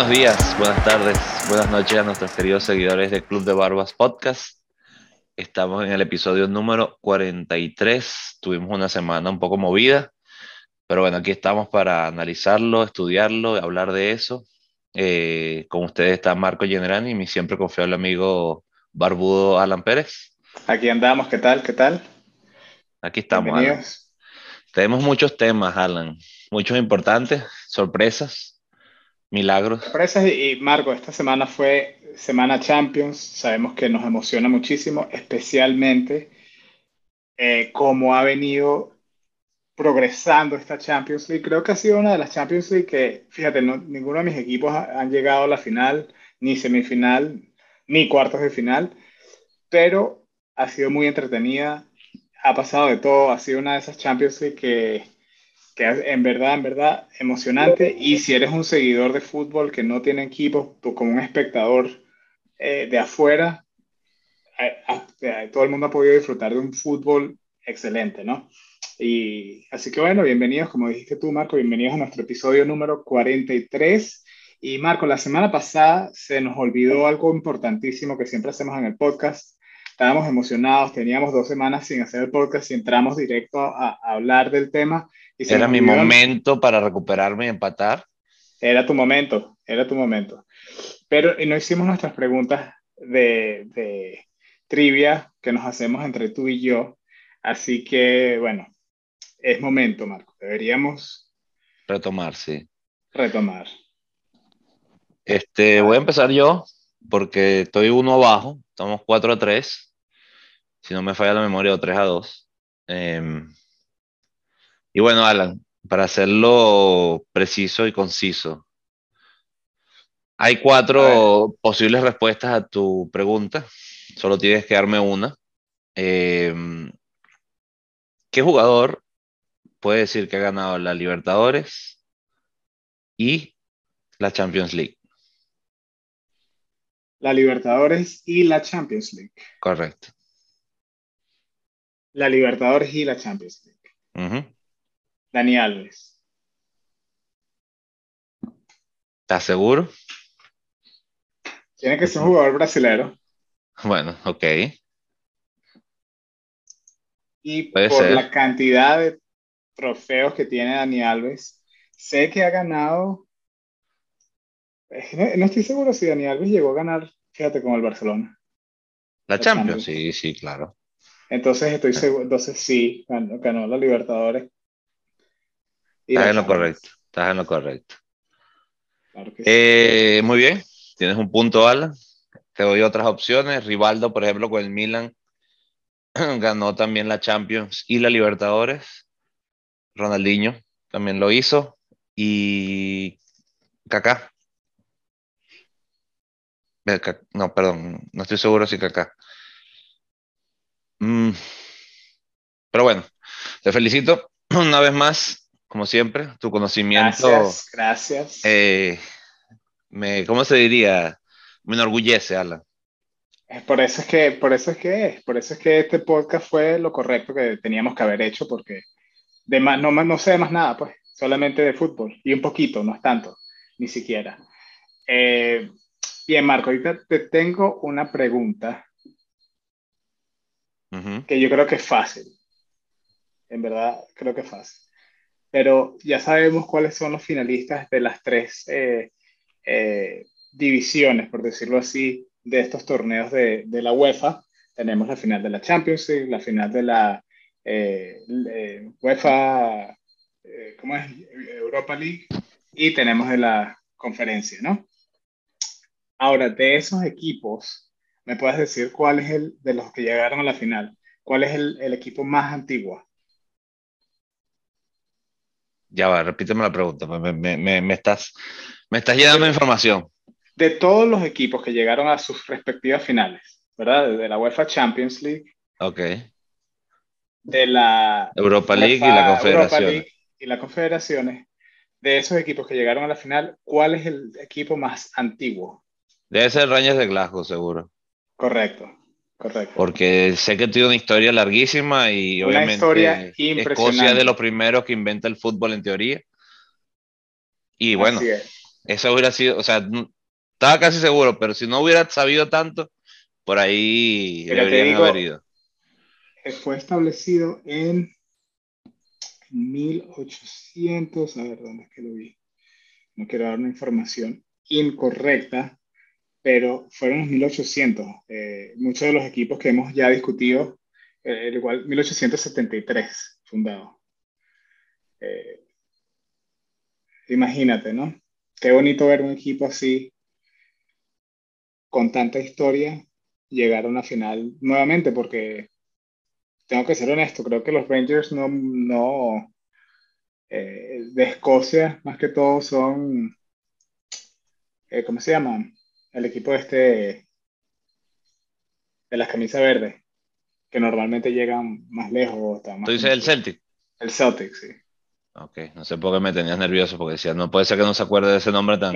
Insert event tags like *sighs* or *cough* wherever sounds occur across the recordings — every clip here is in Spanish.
buenos días, buenas tardes, buenas noches a nuestros queridos seguidores de Club de Barbas Podcast. Estamos en el episodio número 43. Tuvimos una semana un poco movida, pero bueno, aquí estamos para analizarlo, estudiarlo, hablar de eso. Eh, con ustedes está Marco Generani y mi siempre confiable amigo barbudo Alan Pérez. Aquí andamos, ¿qué tal? ¿Qué tal? Aquí estamos, Alan. Tenemos muchos temas, Alan, muchos importantes, sorpresas, milagros. Sorpresas y, Marco, esta semana fue Semana Champions, sabemos que nos emociona muchísimo, especialmente eh, cómo ha venido progresando esta Champions League. Creo que ha sido una de las Champions League que, fíjate, ninguno de mis equipos han llegado a la final, ni semifinal, ni cuartos de final, pero ha sido muy entretenida, ha pasado de todo, ha sido una de esas Champions League que, en verdad, en verdad, emocionante. Y si eres un seguidor de fútbol que no tiene equipo, tú como un espectador eh, de afuera, eh, eh, todo el mundo ha podido disfrutar de un fútbol excelente, ¿no? Y así que bueno, bienvenidos, como dijiste tú, Marco, bienvenidos a nuestro episodio número 43. Y Marco, la semana pasada se nos olvidó algo importantísimo que siempre hacemos en el podcast. Estábamos emocionados, teníamos dos semanas sin hacer el podcast y entramos directo a, hablar del tema. Y era mi momento para recuperarme y empatar. Era tu momento, era tu momento. Pero no hicimos nuestras preguntas de, de trivia que nos hacemos entre tú y yo. Así que, bueno, es momento, Marco. Deberíamos retomar, sí. Retomar. Este, voy a empezar yo porque estoy uno abajo. Estamos 4 a 3. Si no me falla la memoria, o 3 a 2. Em, y bueno, Alan, para hacerlo preciso y conciso, hay cuatro posibles respuestas a tu pregunta. Solo tienes que darme una. Em, ¿Qué jugador puede decir que ha ganado la Libertadores y la Champions League. La Libertadores y la Champions League. Correcto. La Libertadores y la Champions League. Dani Alves. ¿Estás seguro? Tiene que ser un jugador brasilero. Bueno, ok. Y por la cantidad de trofeos que tiene Dani Alves. Sé que ha ganado. No, estoy seguro si Dani Alves llegó a ganar, fíjate, con el Barcelona. La, Champions, sí, sí, claro. Entonces estoy *laughs* seguro, entonces sí, ganó, la Libertadores. Estás en lo correcto, estás en lo correcto. Eh, muy bien, tienes un punto, Alan. Te doy otras opciones. Rivaldo, por ejemplo, con el Milan, *clears throat* ganó también la Champions y la Libertadores. Ronaldinho también lo hizo. Y Kaká. No, perdón, no estoy seguro si Kaká. Mm. Pero bueno, te felicito *clears throat* una vez más, como siempre, tu conocimiento. Gracias, gracias. Eh, me, ¿Cómo se diría? Me enorgullece, Alan. Por eso es que, por eso es que, por eso es que este podcast fue lo correcto que teníamos que haber hecho, porque no, no sé más nada, pues, solamente de fútbol y un poquito, no es tanto, ni siquiera. Eh, bien, Marco, ahorita te tengo una pregunta que yo creo que es fácil. En verdad, creo que es fácil. Pero ya sabemos cuáles son los finalistas de las tres eh, eh, divisiones, por decirlo así, de estos torneos de, de la UEFA. Tenemos la final de la Champions League, la final de la eh, eh, UEFA, eh, ¿cómo es? Europa League y tenemos de la conferencia, ¿no? Ahora, de esos equipos, ¿me puedes decir cuál es el de los que llegaron a la final? ¿Cuál es el, el equipo más antiguo? Ya va, repíteme la pregunta, pues me, me, me estás, me estás llenando información. De todos los equipos que llegaron a sus respectivas finales, ¿verdad? De la UEFA Champions League. Ok de la Europa League y la Confederación. y las confederaciones, de esos equipos que llegaron a la final, ¿cuál es el equipo más antiguo? Debe ser Rangers de Glasgow, seguro. Correcto, correcto. Porque sé que tiene una historia larguísima y una obviamente historia impresionante. Escocia es de los primeros que inventa el fútbol en teoría. Y bueno, Eso hubiera sido, o sea, estaba casi seguro, pero si no hubiera sabido tanto, por ahí deberían haber ido. Fue establecido en 1800, a ver dónde es que lo vi. No quiero dar una información incorrecta, pero fueron los 1800. Eh, muchos de los equipos que hemos ya discutido, eh, igual 1873 fundado. Eh, imagínate, ¿no? Qué bonito ver un equipo así, con tanta historia, llegar a una final nuevamente, porque tengo que ser honesto, creo que los Rangers no, no de Escocia, más que todo, son, ¿cómo se llaman? El equipo este de las camisas verdes, que normalmente llegan más lejos. Más ¿Tú dices el Celtic? El Celtic, sí. Ok, no sé por qué me tenías nervioso, porque decía, no puede ser que no se acuerde de ese nombre tan...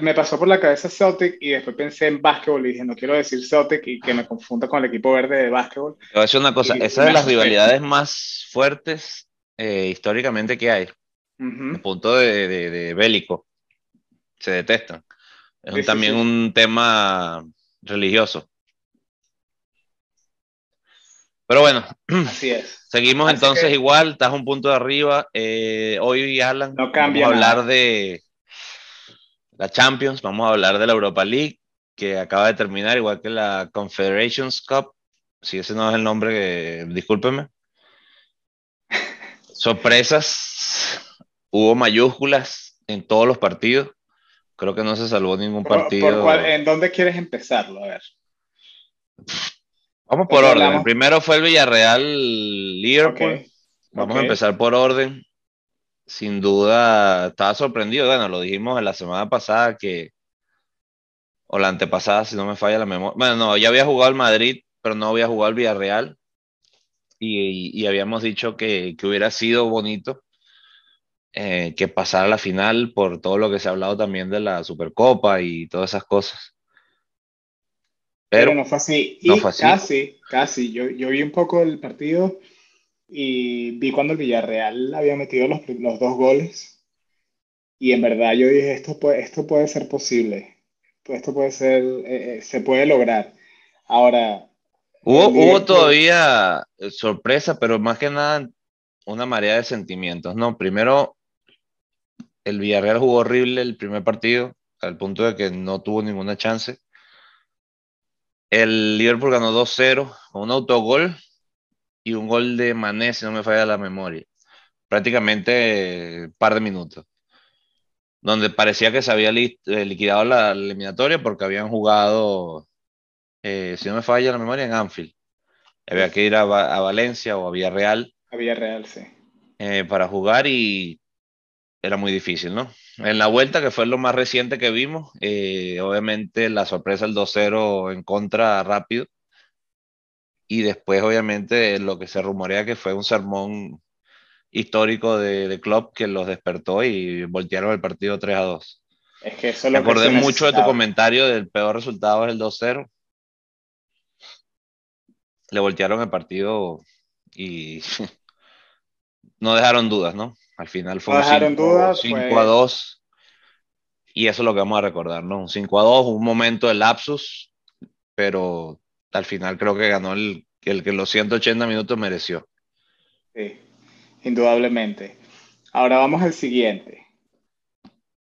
me, pasó por la cabeza Celtic y después pensé en básquetbol y dije, no quiero decir Celtic y que me confunda con el equipo verde de básquetbol. Te voy a decir una cosa, esa es de las rivalidades más fuertes eh, históricamente que hay, uh punto de, de bélico, se detestan. Es también un tema religioso. Pero bueno, *clears throat* así es. Seguimos entonces igual, estás un punto de arriba. Eh, hoy, Alan, no vamos a hablar de la Champions, vamos a hablar de la Europa League, que acaba de terminar, igual que la Confederations Cup. Si ese no es el nombre, que, discúlpeme. *laughs* Sorpresas, hubo mayúsculas en todos los partidos. Creo que no se salvó ningún partido. ¿En dónde quieres empezarlo? A ver. Vamos por orden. El primero fue el Villarreal Liverpool. Vamos a empezar por orden. Sin duda, estaba sorprendido. Bueno, lo dijimos en la semana pasada que. O la antepasada, si no me falla la memoria. Bueno, no, ya había jugado el Madrid, pero no había jugado el Villarreal. Y, habíamos dicho que, que hubiera sido bonito eh, que pasara a la final por todo lo que se ha hablado también de la Supercopa y todas esas cosas. Pero, no fue así. Y casi, casi. Yo, yo, vi un poco el partido y vi cuando el Villarreal había metido los, los dos goles. Y en verdad yo dije, esto puede, esto puede ser posible. Esto puede ser, eh, eh, se puede lograr. Ahora... Hubo, hubo todavía sorpresa, pero más que nada una marea de sentimientos. No, primero el Villarreal jugó horrible el primer partido, al punto de que no tuvo ninguna chance. El Liverpool ganó 2-0 con un autogol y un gol de Mané, si no me falla la memoria. Prácticamente un eh, par de minutos. Donde parecía que se había eh, liquidado la eliminatoria porque habían jugado, eh, si no me falla la memoria, en Anfield. Había que ir a, Valencia o a Villarreal. A Villarreal, sí. para jugar y era muy difícil, ¿no? En la vuelta, que fue lo más reciente que vimos, eh, obviamente la sorpresa el 2-0 en contra rápido. Y después, obviamente, lo que se rumorea que fue un sermón histórico de, de Klopp que los despertó y voltearon el partido 3 2. Es que eso Me acordé mucho de tu comentario del peor resultado es el 2-0. Le voltearon el partido y *laughs* no dejaron dudas, ¿no? Al final fue un 5, a 2. Y eso es lo que vamos a recordar, ¿no? Un 5 a 2, un momento de lapsus, pero al final creo que ganó el, el que los 180 minutos mereció. Sí, indudablemente. Ahora vamos al siguiente.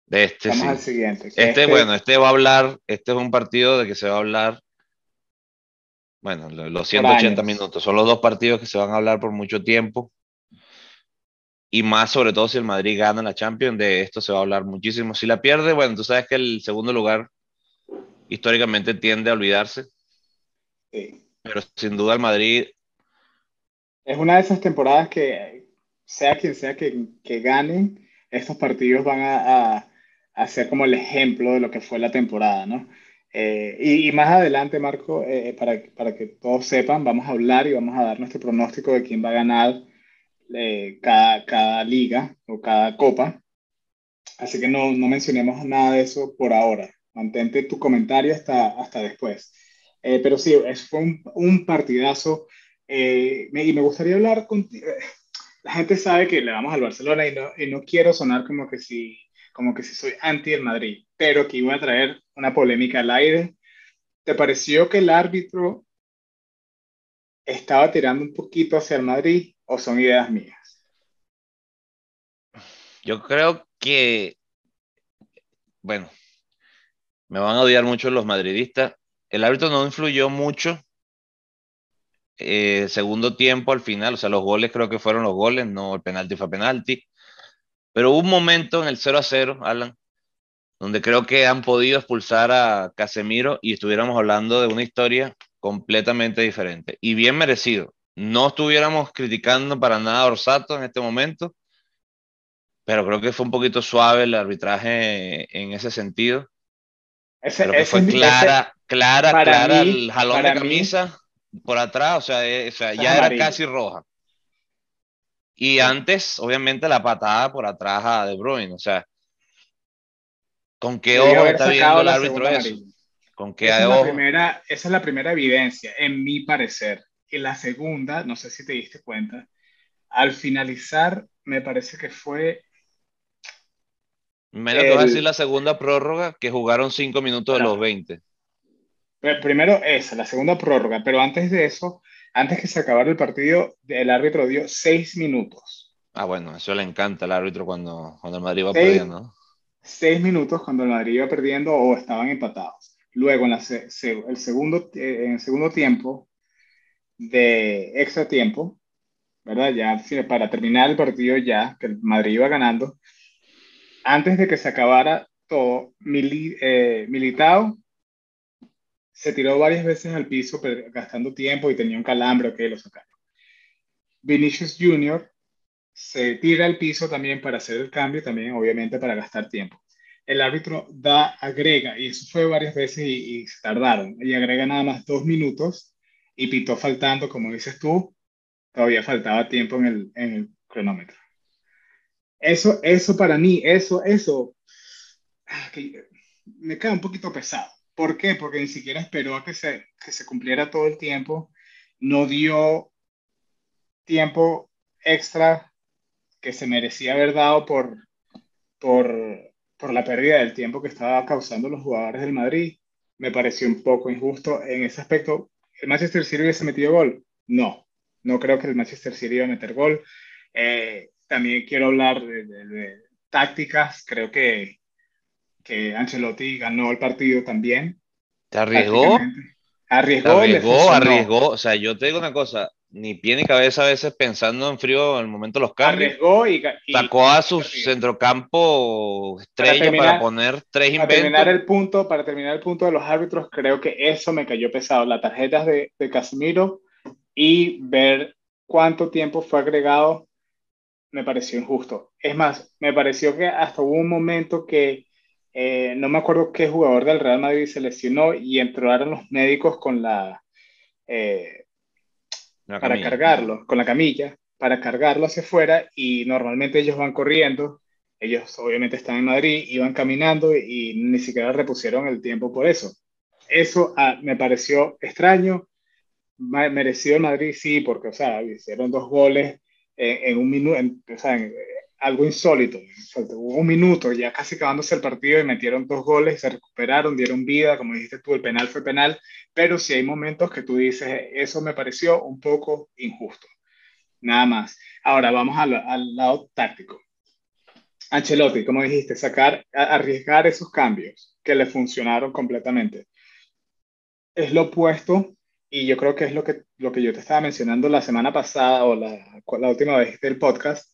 De este, vamos al siguiente. Este, este, bueno, este va a hablar, este es un partido de que se va a hablar, bueno, los 180 minutos, son los dos partidos que se van a hablar por mucho tiempo y más sobre todo si el Madrid gana la Champions, de esto se va a hablar muchísimo. Si la pierde, bueno, tú sabes que el segundo lugar históricamente tiende a olvidarse. Sí. Pero sin duda el Madrid... Es una de esas temporadas que, sea quien sea que, que ganen, estos partidos van a, a, ser como el ejemplo de lo que fue la temporada, ¿no? Eh, y, más adelante, Marco, eh, para, para que todos sepan, vamos a hablar y vamos a dar nuestro pronóstico de quién va a ganar eh, cada, cada, liga o cada copa. Así que no, no, mencionemos nada de eso por ahora. Mantente tu comentario hasta, hasta después. Eh, pero sí, es, fue un, un partidazo. Eh, y me gustaría hablar contigo. La gente sabe que le vamos al Barcelona y no, y no quiero sonar como que si como que si soy anti el Madrid, pero que iba a traer una polémica al aire. ¿Te pareció que el árbitro estaba tirando un poquito hacia el Madrid o son ideas mías? Yo creo que, bueno, me van a odiar mucho los madridistas. El árbitro no influyó mucho. Eh, segundo tiempo al final, o sea, los goles creo que fueron los goles, no el penalti fue penalti. Pero hubo un momento en el 0 a 0, Alan, donde creo que han podido expulsar a Casemiro y estuviéramos hablando de una historia completamente diferente y bien merecido. No estuviéramos criticando para nada a Orsato en este momento, pero creo que fue un poquito suave el arbitraje en ese sentido. Ese, que fue clara, clara, clara el jalón de camisa por atrás, o sea, eh, ya era casi roja. Y antes, obviamente, la patada por atrás a De Bruyne, o sea, ¿con qué ojo está viendo el árbitro eso? ¿Con qué esa, es la primera, esa es la primera evidencia, en mi parecer. Y la segunda, no sé si te diste cuenta, al finalizar, me parece que fue Menos que va a decir la segunda prórroga, que jugaron cinco minutos de los 20. Primero esa, la segunda prórroga, pero antes de eso, antes que se acabara el partido, el árbitro dio seis minutos. Ah, bueno, eso le encanta al árbitro cuando, cuando el Madrid iba perdiendo. Seis minutos cuando el Madrid iba perdiendo o estaban empatados. Luego, en, el, segundo, eh, en el segundo tiempo, de extra tiempo, ¿verdad? Ya para terminar el partido ya, que el Madrid iba ganando, antes de que se acabara todo, eh, Militao se tiró varias veces al piso gastando tiempo y tenía un calambre, que lo sacaron. Vinicius Jr. se tira al piso también para hacer el cambio, también obviamente para gastar tiempo. El árbitro da, agrega, y eso fue varias veces y, se tardaron, y agrega nada más dos minutos y pitó faltando, como dices tú, todavía faltaba tiempo en el cronómetro. Eso, eso para mí, eso, eso, ah, me queda un poquito pesado. ¿Por qué? Porque ni siquiera esperó a que se, que se cumpliera todo el tiempo, no dio tiempo extra que se merecía haber dado por, por, por la pérdida del tiempo que estaba causando los jugadores del Madrid. Me pareció un poco injusto en ese aspecto. ¿El Manchester City hubiese metido gol? No, no creo que el Manchester City iba a meter gol. Eh, también quiero hablar de, tácticas. Creo que, que Ancelotti ganó el partido también. ¿Te arriesgó? Arriesgó, arriesgó, arriesgó. O sea, yo te digo una cosa, ni pie ni cabeza a veces pensando en frío en el momento de los cambios. Arriesgó y, sacó a su centrocampo estrella para, poner tres inventos. Para terminar el punto, para terminar el punto de los árbitros, creo que eso me cayó pesado. Las tarjetas de, de Casemiro y ver cuánto tiempo fue agregado me pareció injusto. Es más, me pareció que hasta hubo un momento que eh, no me acuerdo qué jugador del Real Madrid se lesionó y entraron los médicos con la, eh, para cargarlo, con la camilla, para cargarlo hacia afuera y normalmente ellos van corriendo, ellos obviamente están en Madrid, iban caminando y ni siquiera repusieron el tiempo por eso. Eso ah, me pareció extraño, merecido el Madrid sí, porque o sea, hicieron dos goles en, un minuto, sea, algo insólito. un minuto, ya casi acabándose el partido y metieron dos goles, se recuperaron, dieron vida, como dijiste tú, el penal fue penal, pero si hay momentos que tú dices, eso me pareció un poco injusto. Nada más. Ahora vamos al, al lado táctico. Ancelotti, como dijiste, sacar, arriesgar esos cambios que le funcionaron completamente. Es lo opuesto y yo creo que es lo que, lo que yo te estaba mencionando la semana pasada o la, la última vez del podcast,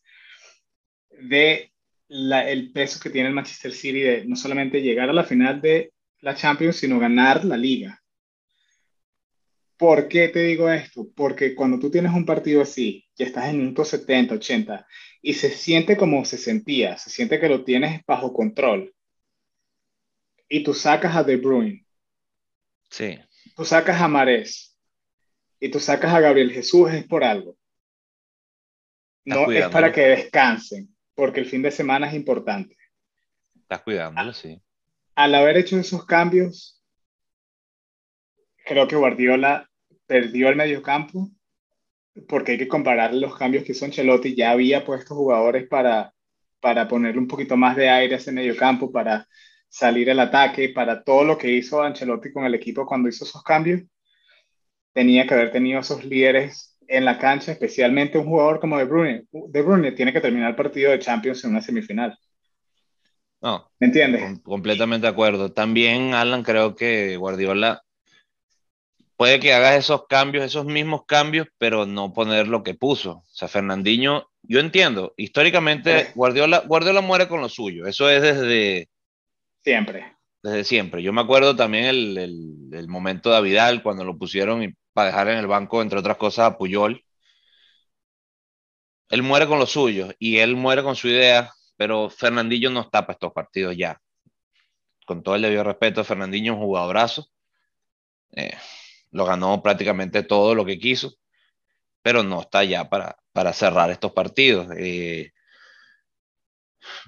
de la, el peso que tiene el Manchester City de no solamente llegar a la final de la Champions, sino ganar la liga. ¿Por qué te digo esto? Porque cuando tú tienes un partido así, ya estás en minutos 70, 80, y se siente como se sentía, se siente que lo tienes bajo control, y tú sacas a De Bruyne, sí tú sacas a Marés y tú sacas a Gabriel Jesús es por algo. No es para que descansen, porque el fin de semana es importante. Estás cuidándolo, sí. Al haber hecho esos cambios, creo que Guardiola perdió el mediocampo, porque hay que comparar los cambios que hizo Ancelotti. Ya había puesto jugadores para, para ponerle un poquito más de aire a ese medio campo, para salir al ataque, para todo lo que hizo Ancelotti con el equipo cuando hizo esos cambios, tenía que haber tenido esos líderes en la cancha, especialmente un jugador como De Bruyne. De Bruyne tiene que terminar el partido de Champions en una semifinal. No, ¿Me entiendes? completamente de acuerdo. También, Alan, creo que Guardiola puede que haga esos cambios, esos mismos cambios, pero no poner lo que puso. O sea, Fernandinho, yo entiendo, históricamente Guardiola, Guardiola muere con lo suyo. Eso es desde... Siempre. Desde siempre. Yo me acuerdo también el, el, momento de Vidal, cuando lo pusieron y para dejar en el banco, entre otras cosas, a Puyol. Él muere con lo suyo y él muere con su idea, pero Fernandinho no está para estos partidos ya. Con todo el debido respeto, Fernandinho es un jugadorazo. Eh, lo ganó prácticamente todo lo que quiso, pero no está ya para, para cerrar estos partidos. Eh,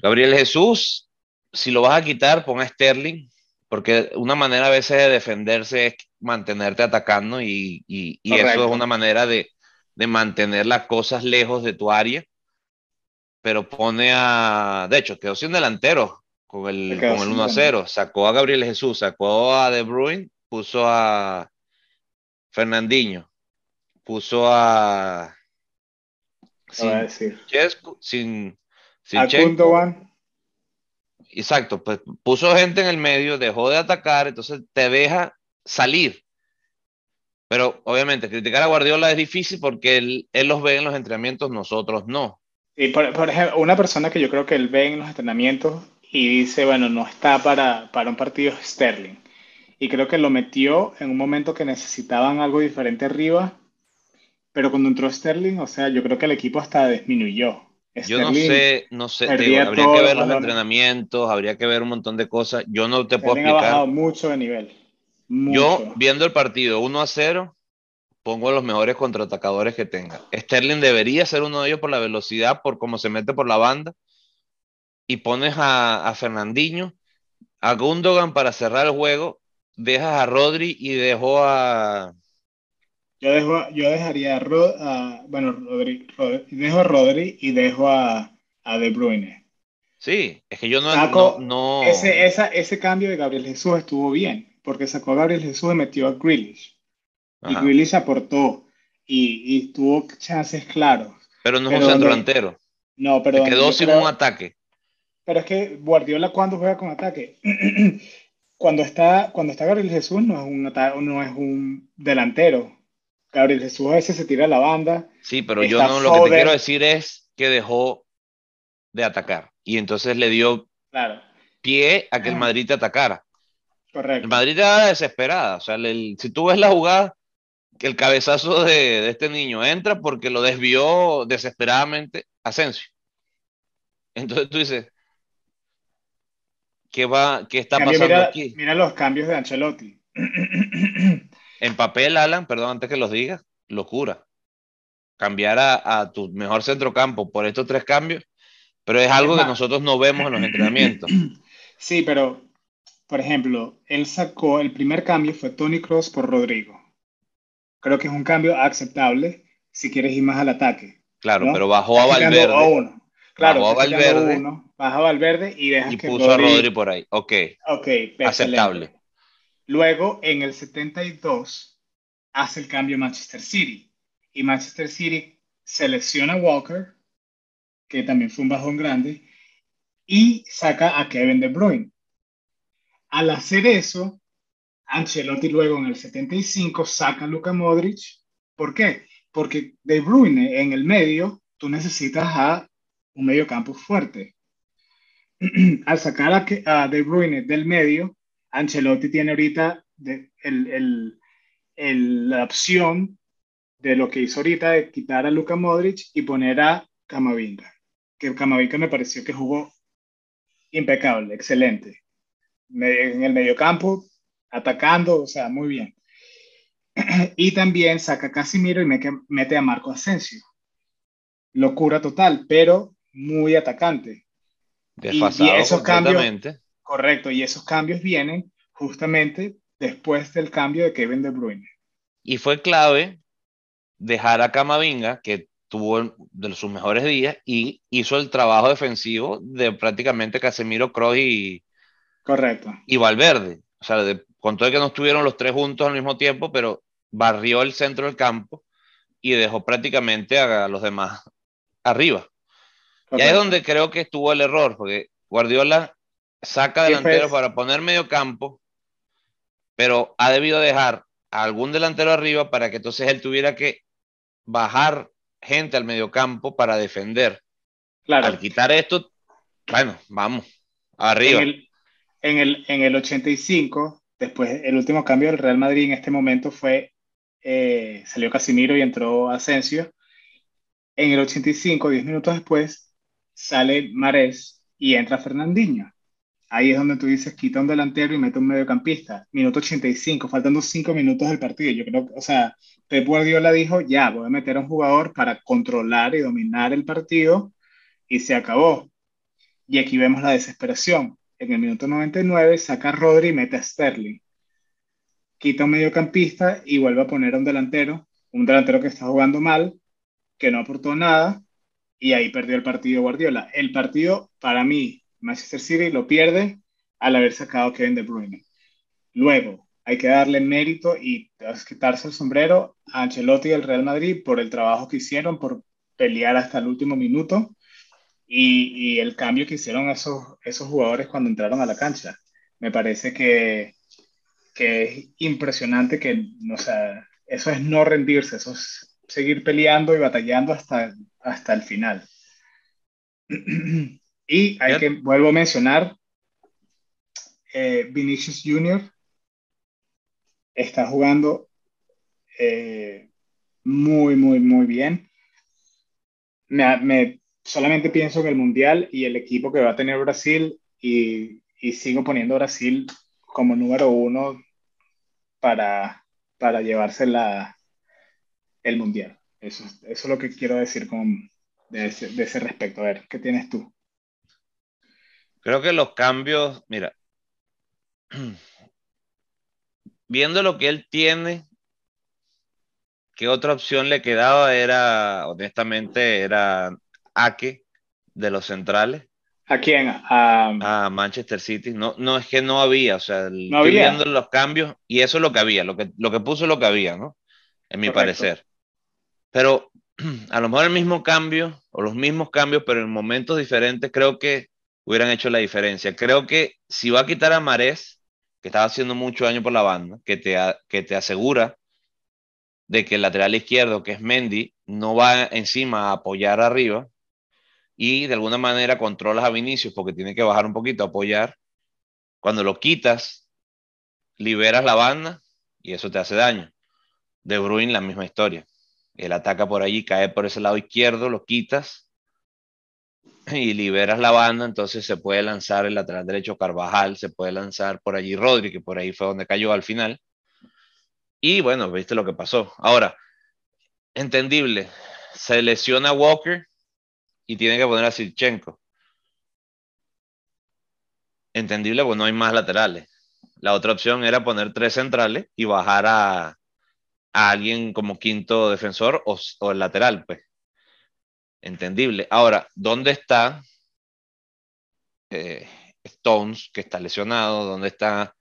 Gabriel Jesús, si lo vas a quitar, pon a Sterling, porque una manera a veces de defenderse es mantenerte atacando y, y, y eso es una manera de, de, mantener las cosas lejos de tu área. Pero pone a, de hecho, quedó sin delantero con el, con el 1 a 0. Sacó a Gabriel Jesús, sacó a De Bruyne, puso a Fernandinho, puso a. Sin, a decir. Chesco, sin, sin a exacto, pues puso gente en el medio, dejó de atacar, entonces te deja salir. Pero obviamente criticar a Guardiola es difícil porque él, él los ve en los entrenamientos, nosotros no. Y por, por, ejemplo, una persona que yo creo que él ve en los entrenamientos y dice, bueno, no está para, para un partido Sterling. Y creo que lo metió en un momento que necesitaban algo diferente arriba, pero cuando entró Sterling, o sea, yo creo que el equipo hasta disminuyó. Yo no sé, no sé, digo, habría que ver los entrenamientos, habría que ver un montón de cosas. Yo no te puedo explicar. Ha bajado mucho de nivel. Mucho. Yo, viendo el partido 1 a 0, pongo los mejores contraatacadores que tenga. Sterling debería ser uno de ellos por la velocidad, por cómo se mete por la banda. Y pones a, a Fernandinho, a Gundogan para cerrar el juego, dejas a Rodri y dejo a, yo, dejo, yo dejaría a, Rod, a bueno, Rodri, dejo a Rodri y dejo a, a De Bruyne. Sí, es que yo no, Saco, no, no... Ese, esa, ese cambio de Gabriel Jesús estuvo bien, porque sacó a Gabriel Jesús y metió a Grealish. Ajá. Y Grealish aportó y, y, tuvo chances claros. Pero no es pero un centro delantero. No, pero. Se quedó sin un ataque. Pero es que Guardiola, cuando juega con ataque? *clears throat* cuando, está, cuando está Gabriel Jesús, no es un, no es un delantero Gabriel Jesús a veces se tira a la banda. Sí, pero yo no, lo que te quiero decir es que dejó de atacar y entonces le dio claro. pie a que el Madrid te atacara. Correcto. El Madrid era desesperada, o sea, el, si tú ves la jugada, que el cabezazo de, de, este niño entra porque lo desvió desesperadamente Asensio. Entonces tú dices, ¿qué, va, qué está Cambio, pasando mira, aquí? Mira los cambios de Ancelotti. *clears throat* *clears throat* En papel, Alan, perdón, antes que los digas, locura. Cambiar a, a, tu mejor centrocampo por estos tres cambios, pero es algo que nosotros no vemos en los entrenamientos. *clears throat* Sí, pero, por ejemplo, él sacó, el primer cambio fue Tony Cross por Rodrigo. Creo que es un cambio aceptable si quieres ir más al ataque. Claro, ¿no? pero bajó a Valverde. A uno. Claro, bajó a Valverde. Uno, bajó a Valverde y dejas y que puso Rodri... a Rodri por ahí. Ok. Ok, aceptable. Luego, en el 72, hace el cambio Manchester City. Y Manchester City selecciona a Walker, que también fue un bajón grande, y saca a Kevin De Bruyne. Al hacer eso, Ancelotti luego en el 75 saca a Luka Modric. ¿Por qué? Porque De Bruyne en el medio, tú necesitas a un medio campo fuerte. *clears throat* Al sacar a, De Bruyne del medio, Ancelotti tiene ahorita de, el, el, el, la opción de lo que hizo ahorita de quitar a Luka Modric y poner a Camavinga. Que Camavinga me pareció que jugó impecable, excelente. En el mediocampo, atacando, o sea, muy bien. *clears throat* Y también saca a Casimiro y mete a Marco Asensio. Locura total, pero muy atacante. Desfasado y, y esos cambios, Correcto, y esos cambios vienen justamente después del cambio de Kevin De Bruyne. Y fue clave dejar a Camavinga, que tuvo de sus mejores días y hizo el trabajo defensivo de prácticamente Casemiro, Kroos y, Correcto. y Valverde. O sea, de, con todo que no estuvieron los tres juntos al mismo tiempo, pero barrió el centro del campo y dejó prácticamente a los demás arriba. Y ahí es donde creo que estuvo el error, porque Guardiola saca delantero para poner medio campo, pero ha debido dejar a algún delantero arriba para que entonces él tuviera que bajar gente al medio campo para defender. Claro. Al quitar esto, bueno, vamos, arriba. En el, en el, 85, después, el último cambio del Real Madrid en este momento fue, eh, salió Casimiro y entró Asensio. En el 85, 10 minutos después, sale Marés y entra Fernandinho. Ahí es donde tú dices, quita un delantero y mete un mediocampista. Minuto 85, faltando 5 minutos del partido. Yo creo o sea, Pep Guardiola dijo, ya, voy a meter a un jugador para controlar y dominar el partido y se acabó. Y aquí vemos la desesperación. En el minuto 99 saca a Rodri y mete a Sterling. Quita un mediocampista y vuelve a poner a un delantero, un delantero que está jugando mal, que no aportó nada, y ahí perdió el partido Guardiola. El partido, para mí, Manchester City lo pierde al haber sacado Kevin De Bruyne. Luego, hay que darle mérito y quitarse el sombrero a Ancelotti y al Real Madrid por el trabajo que hicieron, por pelear hasta el último minuto y, el cambio que hicieron esos, esos jugadores cuando entraron a la cancha. Me parece que, que es impresionante que, o sea, eso es no rendirse, eso es seguir peleando y batallando hasta, hasta el final. *clears throat* Y hay que, vuelvo a mencionar, eh, Vinicius Jr. está jugando eh, muy, muy, muy bien. Me, solamente pienso en el Mundial y el equipo que va a tener Brasil y, y sigo poniendo Brasil como número uno para, para llevarse la, el Mundial. Eso, eso es lo que quiero decir con, de, ese, de ese respecto. A ver, ¿qué tienes tú? Creo que los cambios, mira, *clears throat* viendo lo que él tiene, ¿qué otra opción le quedaba? Era, honestamente, era Ake de los centrales. ¿A quién? A, Manchester City. No, no, es que no había, o sea, viendo los cambios y eso es lo que había, lo que, lo que puso lo que había, ¿no? En mi parecer. Pero *clears throat* a lo mejor el mismo cambio o los mismos cambios, pero en momentos diferentes, creo que hubieran hecho la diferencia. Creo que si va a quitar a Marés, que estaba haciendo mucho daño por la banda, que te, que te asegura de que el lateral izquierdo, que es Mendy, no va encima a apoyar arriba y de alguna manera controlas a Vinicius porque tiene que bajar un poquito a apoyar. Cuando lo quitas, liberas la banda y eso te hace daño. De Bruyne la misma historia. Él ataca por allí, cae por ese lado izquierdo, lo quitas y liberas la banda, entonces se puede lanzar el lateral derecho Carvajal, se puede lanzar por allí Rodri, que por ahí fue donde cayó al final. Y bueno, viste lo que pasó. Ahora, entendible, se lesiona Walker y tiene que poner a Sirchenko. Entendible, pues no hay más laterales. La otra opción era poner tres centrales y bajar a, alguien como quinto defensor o, o el lateral, pues entendible. Ahora, ¿dónde está eh, Stones, que está lesionado? ¿Dónde está,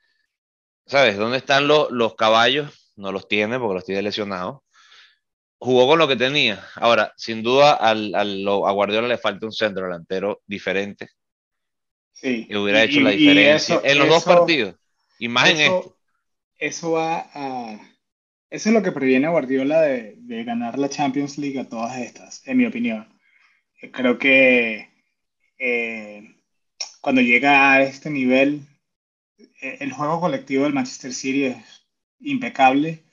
sabes, dónde están los, los caballos? No los tiene porque los tiene lesionados. Jugó con lo que tenía. Ahora, sin duda, al, a Guardiola le falta un centro delantero diferente. Sí. Que hubiera hecho la diferencia en los dos partidos. Y más en este. Eso va a eso es lo que previene a Guardiola de, ganar la Champions League a todas estas, en mi opinión. Eh, creo que eh, cuando llega a este nivel, eh, el juego colectivo del Manchester City es impecable,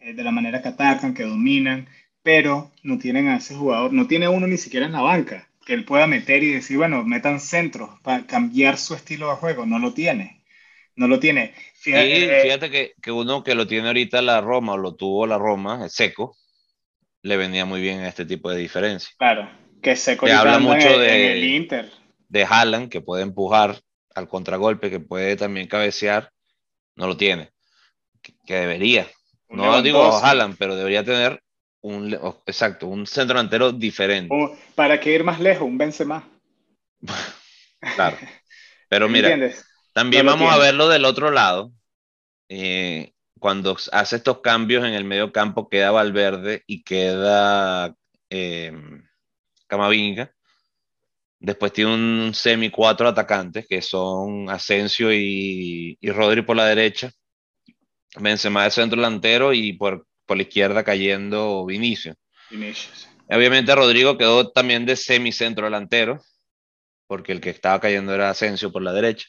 de la manera que atacan, que dominan, pero no tienen a ese jugador, no tiene uno ni siquiera en la banca que él pueda meter y decir, bueno, metan centro para cambiar su estilo de juego, no lo tiene no lo tiene. Fíjate, fíjate que, que, uno que lo tiene ahorita la Roma, o lo tuvo la Roma, es seco, le venía muy bien a este tipo de diferencia. Claro, que seco le habla mucho de, el Inter. De Haaland, que puede empujar al contragolpe, que puede también cabecear, no lo tiene. Que, debería. No digo Haaland, pero debería tener un, exacto, un centro delantero diferente. ¿Para qué ir más lejos? Un Benzema. *laughs* claro. Pero mira, también vamos a verlo del otro lado. Eh, cuando hace estos cambios en el medio campo, queda Valverde y queda eh, Camavinga. Después tiene un semi cuatro atacantes que son Asensio y, y Rodri por la derecha. Benzema de centro delantero y por, por la izquierda cayendo Vinicio. Obviamente Rodrigo quedó también de semicentro delantero, porque el que estaba cayendo era Asensio por la derecha.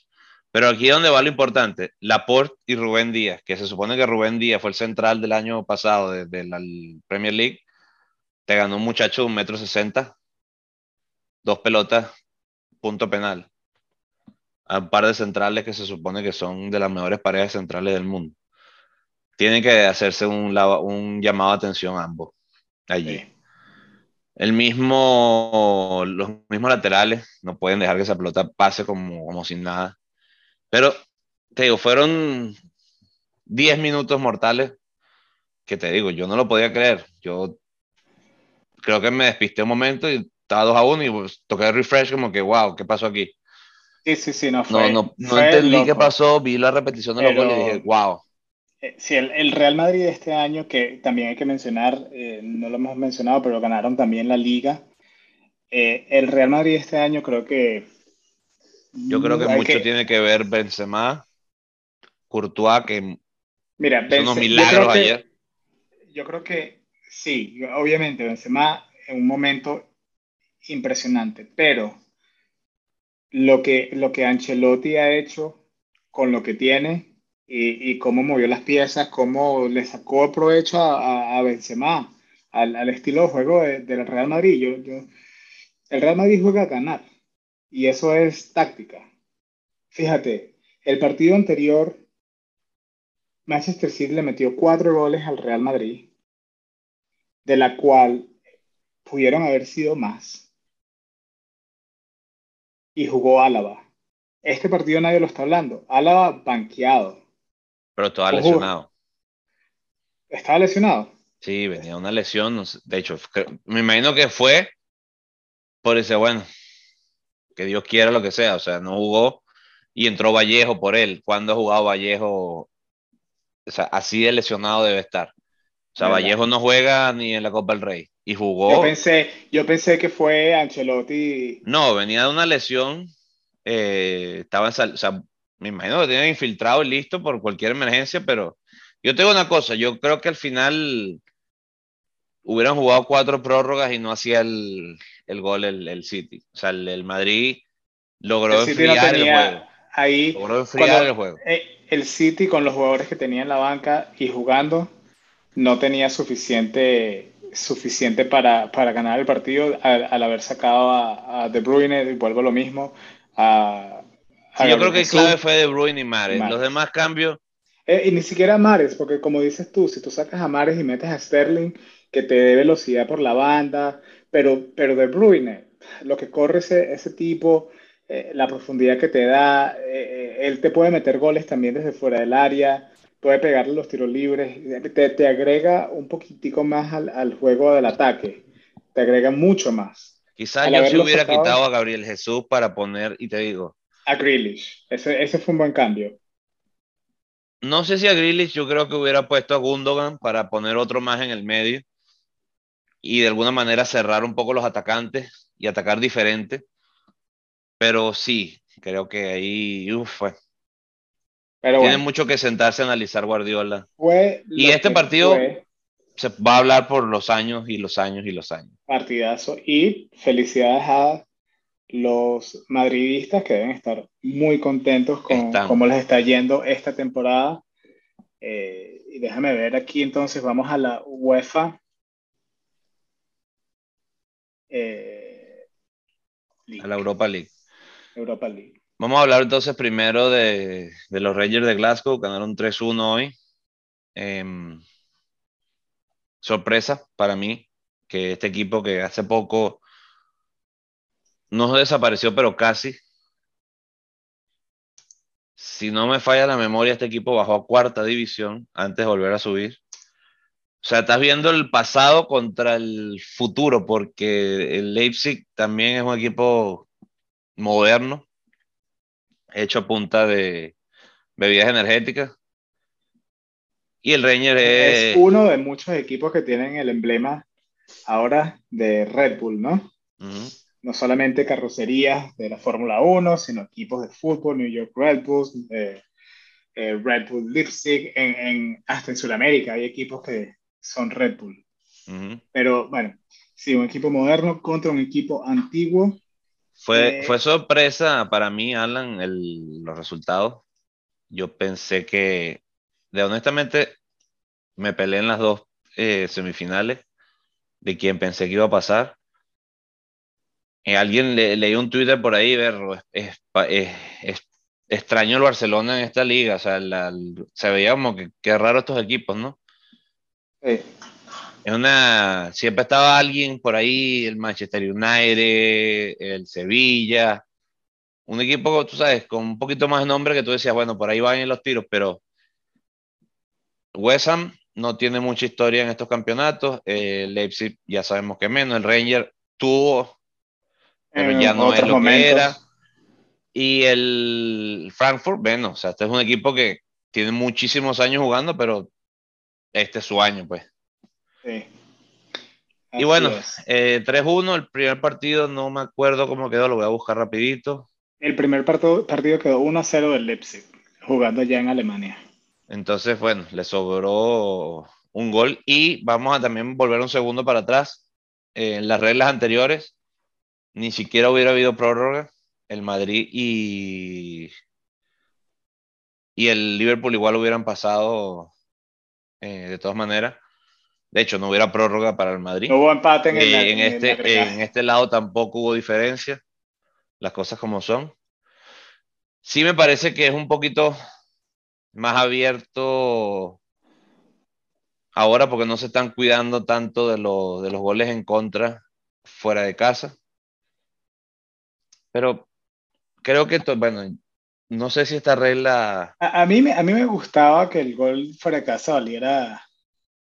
Pero aquí es donde va lo importante, Laporte y Rubén Díaz, que se supone que Rubén Díaz fue el central del año pasado de, la Premier League, te ganó un muchacho de un metro sesenta, dos pelotas, punto penal. A un par de centrales que se supone que son de las mejores parejas centrales del mundo. Tienen que hacerse un, un llamado de atención ambos allí. El mismo, los mismos laterales no pueden dejar que esa pelota pase como, como sin nada. Pero te digo, fueron 10 minutos mortales que te digo, yo no lo podía creer. Yo creo que me despisté un momento y estaba 2 a 1 y pues, toqué refresh como que, wow, ¿qué pasó aquí? Sí, sí, sí, no fue. No, no, entendí qué pasó, vi la repetición de los goles y dije, wow. Eh, sí, el, Real Madrid de este año, que también hay que mencionar, eh, no lo hemos mencionado, pero ganaron también la liga. Eh, el Real Madrid de este año creo que... Yo creo que mucho tiene que ver Benzema, Courtois, que Mira, unos milagros yo ayer. yo creo que sí, obviamente Benzema en un momento impresionante, pero lo que, lo que Ancelotti ha hecho con lo que tiene y, cómo movió las piezas, cómo le sacó provecho a, a Benzema, al, al, estilo de juego del Real Madrid. Yo, yo, el Real Madrid juega a ganar y eso es táctica. Fíjate, el partido anterior, Manchester City le metió cuatro goles al Real Madrid, de la cual pudieron haber sido más. Y jugó Álava. Este partido nadie lo está hablando. Álava banqueado. Pero estaba lesionado. ¿Estaba lesionado? Sí, venía una lesión. De hecho, me imagino que fue por ese, bueno, que Dios quiera lo que sea. O sea, no jugó y entró Vallejo por él. ¿Cuándo ha jugado Vallejo? O sea, así de lesionado debe estar. O sea, Vallejo no juega ni en la Copa del Rey. Y jugó. Yo pensé, yo pensé que fue Ancelotti. No, venía de una lesión. Eh, estaba en, o sea, me imagino que tienen infiltrado y listo por cualquier emergencia, pero yo tengo una cosa, yo creo que al final hubieran jugado cuatro prórrogas y no hacía el, el gol el, el, City. O sea, el, Madrid logró el enfriar el juego. Ahí, logró enfriar el juego. Eh, el City con los jugadores que tenía en la banca y jugando no tenía suficiente suficiente para, para ganar el partido al, al haber sacado a, a, De Bruyne, y vuelvo a lo mismo, a, yo creo que el clave fue De Bruyne y Mares. Los demás cambios. Eh, y ni siquiera Mares, porque como dices tú, si tú sacas a Mares y metes a Sterling, que te dé velocidad por la banda, pero, pero De Bruyne, lo que corre ese, ese tipo, eh, la profundidad que te da, eh, él te puede meter goles también desde fuera del área, puede pegarle los tiros libres, te, te agrega un poquitico más al, al, juego del ataque, te agrega mucho más. Quizás yo se hubiera quitado a Gabriel Jesús para poner, y te digo, a Grealish. Ese, ese fue un buen cambio. No sé si a Grealish yo creo que hubiera puesto a Gundogan para poner otro más en el medio y de alguna manera cerrar un poco los atacantes y atacar diferente. Pero sí, creo que ahí uf, fue. Pero Tiene mucho que sentarse a analizar Guardiola. Fue y este partido se va a hablar por los años y los años y los años. Partidazo. Y felicidades a los madridistas que deben estar muy contentos con cómo les está yendo esta temporada. Eh, y déjame ver aquí, entonces vamos a la UEFA. Eh, a la Europa League. Europa League. Vamos a hablar entonces primero de, de los Rangers de Glasgow, ganaron 3-1 hoy. Em, sorpresa para mí que este equipo que hace poco no desapareció, pero casi. Si no me falla la memoria, este equipo bajó a cuarta división antes de volver a subir. O sea, estás viendo el pasado contra el futuro, porque el Leipzig también es un equipo moderno, hecho a punta de bebidas energéticas. Y el Ranger es... es uno de muchos equipos que tienen el emblema ahora de Red Bull, ¿no? No solamente carrocerías de la Fórmula 1, sino equipos de fútbol, New York Red Bulls, eh, eh, Red Bull Leipzig, en, hasta en Sudamérica hay equipos que son Red Bull. Pero bueno, sí, un equipo moderno contra un equipo antiguo. Fue, eh, fue sorpresa para mí, Alan, el, los resultados. Yo pensé que, de honestamente, me peleé en las dos semifinales de quien pensé que iba a pasar. Eh, alguien le, leí un Twitter por ahí, verlo, es, es, extraño el Barcelona en esta liga, o sea, se veía como que qué raro estos equipos, ¿no? Es una, siempre estaba alguien por ahí, el Manchester United, el Sevilla, un equipo, tú sabes, con un poquito más de nombre que tú decías, bueno, por ahí van en los tiros, pero West Ham no tiene mucha historia en estos campeonatos. El Leipzig ya sabemos que menos. El Ranger tuvo, pero ya no es lo que era. Y el Frankfurt, bueno, o sea, este es un equipo que tiene muchísimos años jugando, pero este es su año, pues. Sí. y bueno, 3-1, eh, el primer partido no me acuerdo cómo quedó, lo voy a buscar rapidito. El primer partido, partido quedó 1-0 del Leipzig, jugando ya en Alemania. Entonces, bueno, le sobró un gol y vamos a también volver un segundo para atrás. en las reglas anteriores, ni siquiera hubiera habido prórroga. El Madrid y, y el Liverpool igual hubieran pasado eh, de todas maneras. De hecho, no hubiera prórroga para el Madrid. No hubo empate en, en este, en este lado tampoco hubo diferencia. Las cosas como son. Sí me parece que es un poquito más abierto ahora porque no se están cuidando tanto de, de los goles en contra fuera de casa. Pero creo que, bueno, no sé si esta regla... A, mí, a mí me gustaba que el gol fuera de casa valiera...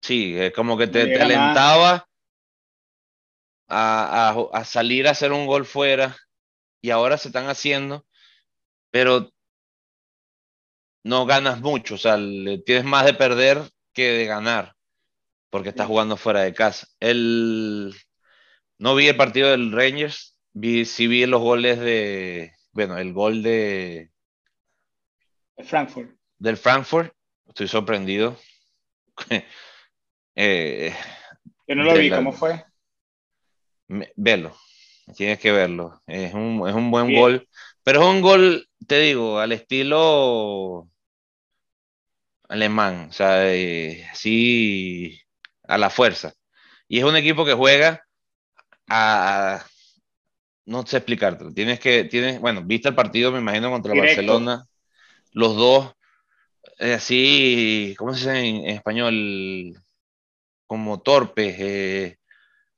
Sí, es como que te, alentaba a, a, a, salir a hacer un gol fuera y ahora se están haciendo, pero no ganas mucho, o sea, tienes más de perder que de ganar, porque estás jugando fuera de casa. El, no vi el partido del Rangers, vi, sí vi los goles de, bueno, el gol de... Frankfurt. Del Frankfurt, estoy sorprendido. *laughs* eh, Yo no lo vi, ¿cómo fue? velo, tienes que verlo. Es un, es un buen gol, pero es un gol, te digo, al estilo alemán, o sea, sí a la fuerza. Y es un equipo que juega a, no sé explicarte, tienes que, tienes, bueno, viste el partido, me imagino, contra Barcelona, los dos, eh, así, ¿cómo se dice en, español? Como torpes, eh,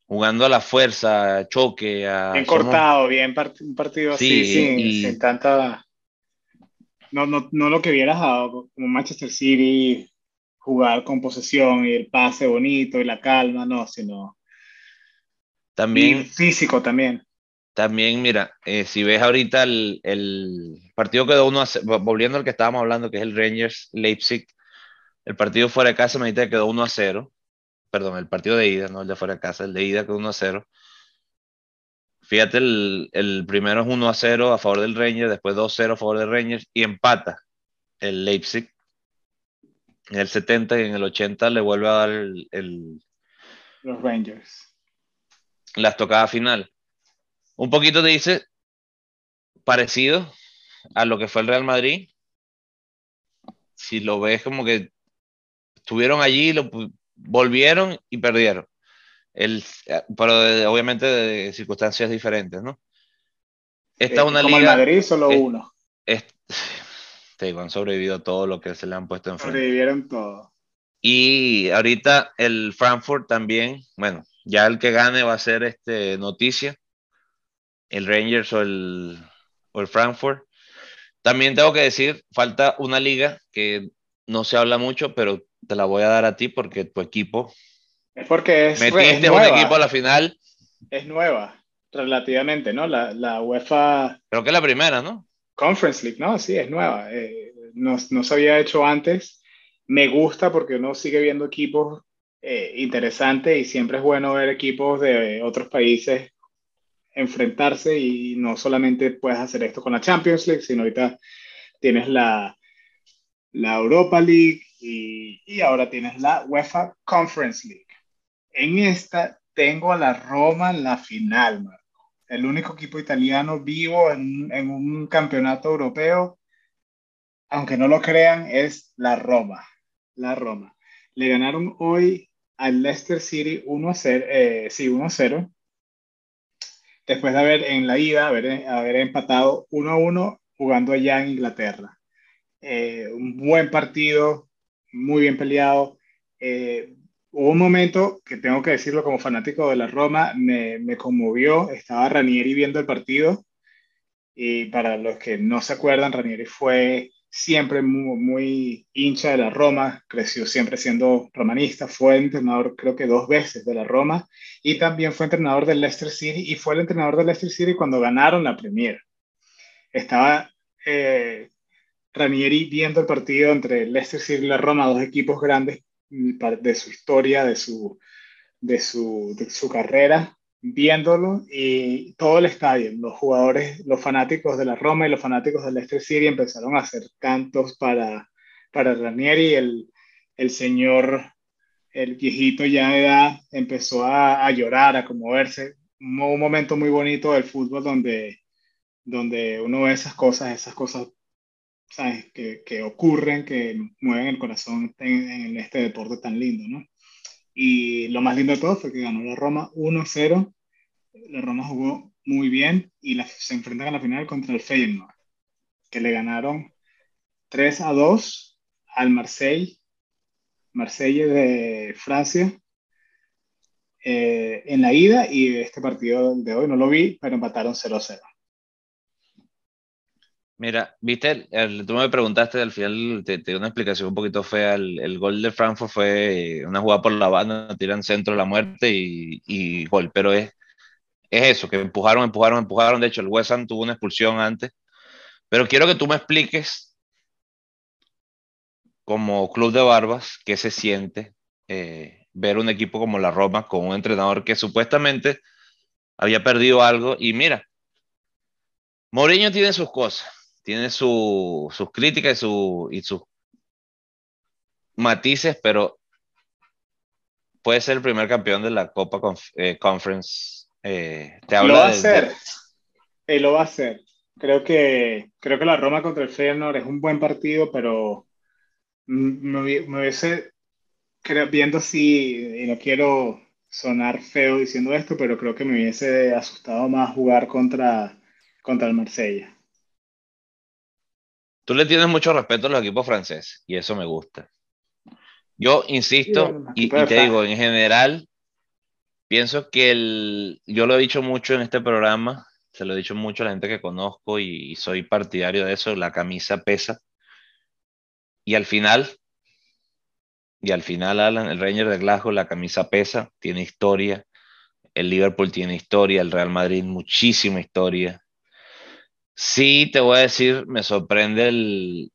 jugando a la fuerza, choque. A, bien cortado, bien un partido así, sin tanta no, no, no lo que hubieras dado como Manchester City, jugar con posesión y el pase bonito y la calma, no, sino también físico también. También, mira, eh, si ves ahorita el, el partido quedó uno a, volviendo al que estábamos hablando, que es el Rangers Leipzig, el partido fuera de casa me que quedó 1 a 0. Perdón, el partido de ida, no el de fuera de casa, el de ida quedó 1 a 0. Fíjate, el, primero es 1 a 0 a favor del Rangers, después 2 a 0 a favor del Rangers y empata el Leipzig. En el 70 y en el 80 le vuelve a dar el, los Rangers. La estocada final. Un poquito te dice parecido a lo que fue el Real Madrid. Si lo ves como que estuvieron allí, lo, volvieron y perdieron el, pero obviamente de circunstancias diferentes, ¿no? Esta es una como liga. Madrid, solo uno. *sighs* te digo, han sobrevivido todo lo que se le han puesto enfrente. Sobrevivieron todo. Y ahorita el Frankfurt también, bueno, ya el que gane va a ser este noticia, el Rangers o el, o el Frankfurt. También tengo que decir, falta una liga que no se habla mucho, pero te la voy a dar a ti porque tu equipo Es porque es, Metiste un equipo a la final. Es nueva, relativamente, ¿no? La, la UEFA. Creo que es la primera, ¿no? Conference League, ¿no? Sí, es nueva. Eh, no, no, se había hecho antes. Me gusta porque uno sigue viendo equipos eh, interesantes y siempre es bueno ver equipos de otros países enfrentarse y no solamente puedes hacer esto con la Champions League, sino ahorita tienes la, la Europa League y, y ahora tienes la UEFA Conference League. En esta tengo a la Roma en la final, Marco. El único equipo italiano vivo en, en un campeonato europeo, aunque no lo crean, es la Roma. La Roma. Le ganaron hoy al Leicester City 1-0, eh, sí, 1-0 después de haber en la ida, haber, haber empatado 1-1 jugando allá en Inglaterra. Eh, un buen partido, muy bien peleado. Eh, hubo un momento que tengo que decirlo como fanático de la Roma, me, me conmovió. Estaba Ranieri viendo el partido y para los que no se acuerdan, Ranieri fue siempre muy, hincha de la Roma, creció siempre siendo romanista, fue entrenador creo que dos veces de la Roma y también fue entrenador del Leicester City y fue el entrenador del Leicester City cuando ganaron la Premier. Estaba eh, Ranieri viendo el partido entre Leicester City y la Roma, dos equipos grandes mm, de su historia, de su, de su, de su carrera, viéndolo y todo el estadio, los jugadores, los fanáticos de la Roma y los fanáticos del Leicester City empezaron a hacer cantos para, para Ranieri, el, el señor, el viejito ya de edad, empezó a, a llorar, a conmoverse. Un, un, momento muy bonito del fútbol donde, donde uno ve esas cosas, esas cosas ¿sabes? Que, que ocurren, que mueven el corazón en, en este deporte tan lindo, ¿no? Y lo más lindo de todo fue que ganó la Roma 1-0. La Roma jugó muy bien y se enfrentan a la final contra el Feyenoord, que le ganaron 3 a 2 al Marseille, Marseille de Francia, eh, en la ida y este partido de hoy no lo vi, pero empataron 0-0. Mira, viste, el, tú me preguntaste al final, te, te una explicación un poquito fea. El, gol de Frankfurt fue una jugada por la banda, tiran centro la muerte y, gol. Pero es, es eso, que empujaron, empujaron, empujaron. De hecho, el West tuvo una expulsión antes. Pero quiero que tú me expliques, como club de barbas, qué se siente eh, ver un equipo como la Roma con un entrenador que supuestamente había perdido algo. Y mira, Mourinho tiene sus cosas tiene su, sus críticas y, su, y sus matices, pero puede ser el primer campeón de la Copa Conf eh, Conference. Eh, te habla lo va a hacer. Eh, lo va a hacer. Creo que, creo que la Roma contra el Feyenoord es un buen partido, pero me, me hubiese, creo, viendo si, y no quiero sonar feo diciendo esto, pero creo que me hubiese asustado más jugar contra, contra el Marsella. Tú le tienes mucho respeto a los equipos franceses y eso me gusta. Yo insisto y, y, te digo, en general, pienso que el, yo lo he dicho mucho en este programa, se lo he dicho mucho a la gente que conozco y, y soy partidario de eso, la camisa pesa. Y al final, y al final, Alan, el Ranger de Glasgow, la camisa pesa, tiene historia. El Liverpool tiene historia, el Real Madrid muchísima historia. Sí, te voy a decir, me sorprende el,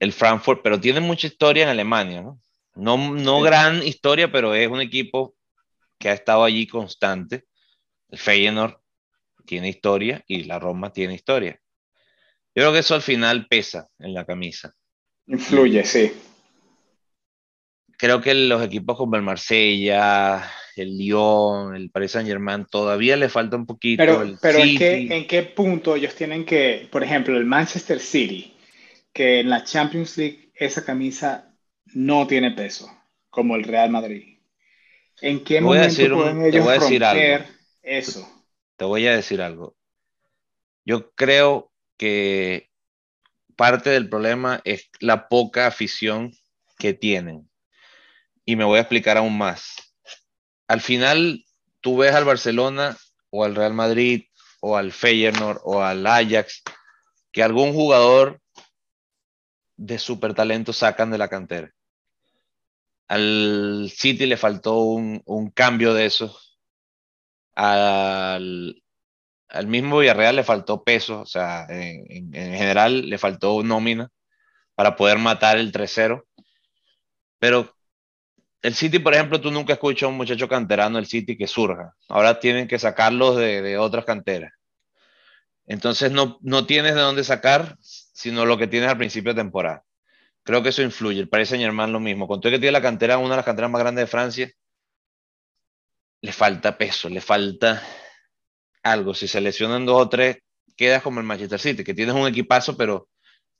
el Frankfurt, pero tiene mucha historia en Alemania, ¿no? No, no sí. gran historia, pero es un equipo que ha estado allí constante. El Feyenoord tiene historia y la Roma tiene historia. Yo creo que eso al final pesa en la camisa. Influye, sí. Creo que los equipos como el Marsella, el Lyon, el Paris Saint Germain, todavía le falta un poquito. Pero, el pero ¿en, qué, ¿en qué punto ellos tienen que, por ejemplo, el Manchester City, que en la Champions League esa camisa no tiene peso, como el Real Madrid? ¿En qué momento decir pueden ellos te voy a decir eso? Te voy a decir algo. Yo creo que parte del problema es la poca afición que tienen. Y me voy a explicar aún más al final tú ves al Barcelona o al Real Madrid o al Feyenoord o al Ajax que algún jugador de super talento sacan de la cantera. al City le faltó un, cambio de eso. Al, al, mismo Villarreal le faltó peso, o sea, en, en, general le faltó nómina para poder matar el 3-0. Pero el City, por ejemplo, tú nunca escuchas a un muchacho canterano del City que surja. Ahora tienen que sacarlos de, otras canteras. Entonces no, no tienes de dónde sacar, sino lo que tienes al principio de temporada. Creo que eso influye. El Paris Saint Germain lo mismo. Con todo que tiene la cantera, una de las canteras más grandes de Francia, le falta peso, le falta algo. Si se lesionan dos o tres, quedas como el Manchester City, que tienes un equipazo, pero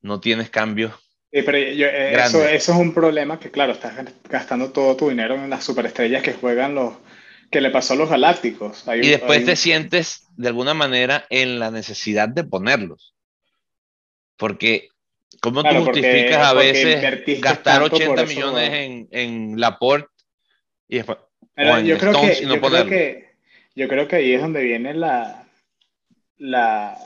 no tienes cambios. Sí, pero yo, eh, eso, eso, es un problema que, claro, estás gastando todo tu dinero en las superestrellas que juegan los, que le pasó a los galácticos. Hay, y después hay... te sientes de alguna manera en la necesidad de ponerlos. Porque, ¿cómo claro, tú justificas porque, a veces gastar 80 millones en, en Laporte y después Pero yo, creo que, no yo creo que, yo creo que ahí es donde viene la, la,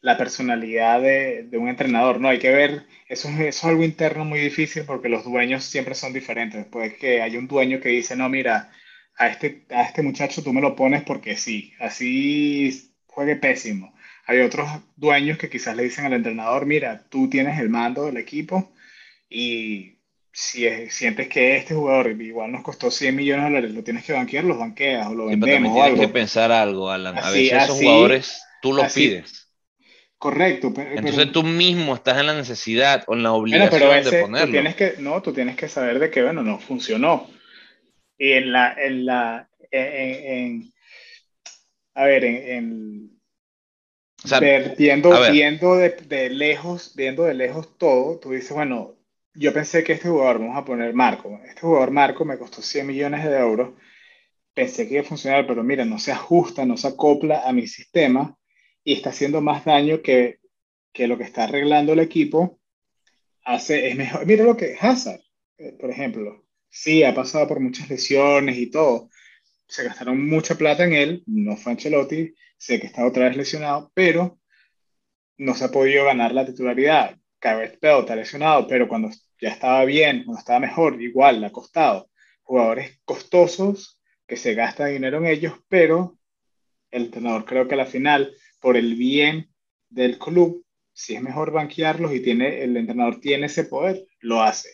la personalidad de, de, un entrenador, ¿no? Hay que ver, eso, eso es algo interno muy difícil porque los dueños siempre son diferentes. Después que hay un dueño que dice, no, mira, a este, a este muchacho tú me lo pones porque sí, así juegue pésimo. Hay otros dueños que quizás le dicen al entrenador, mira, tú tienes el mando del equipo y si es, sientes que este jugador igual nos costó 100 millones de dólares, lo tienes que banquear, los banqueas o lo sí, vendemos. Tienes algo. que pensar algo, Alan. Así, a veces esos así, jugadores tú los así. pides. Correcto. Pero, Entonces tú mismo estás en la necesidad o en la obligación pero ese, de ponerlo. Tú tienes que, no, tú tienes que saber de que, bueno, no funcionó y en la, en la, en, en a ver, en, en o sea, ver, viendo, viendo de, de, lejos, viendo de lejos todo, tú dices, bueno, yo pensé que este jugador, vamos a poner Marco, este jugador Marco me costó 100 millones de euros, pensé que iba a funcionar, pero mira, no se ajusta, no se acopla a mi sistema y está haciendo más daño que, que lo que está arreglando el equipo, hace, es mejor, mira lo que Hazard, eh, por ejemplo, sí, ha pasado por muchas lesiones y todo. Se gastaron mucha plata en él, no fue Ancelotti, sé que está otra vez lesionado, pero no se ha podido ganar la titularidad. Gareth Bale está lesionado, pero cuando ya estaba bien, cuando estaba mejor, igual le ha costado. Jugadores costosos que se gasta dinero en ellos, pero el entrenador creo que a la final, por el bien del club, si es mejor banquearlos y tiene, el entrenador tiene ese poder, lo hace.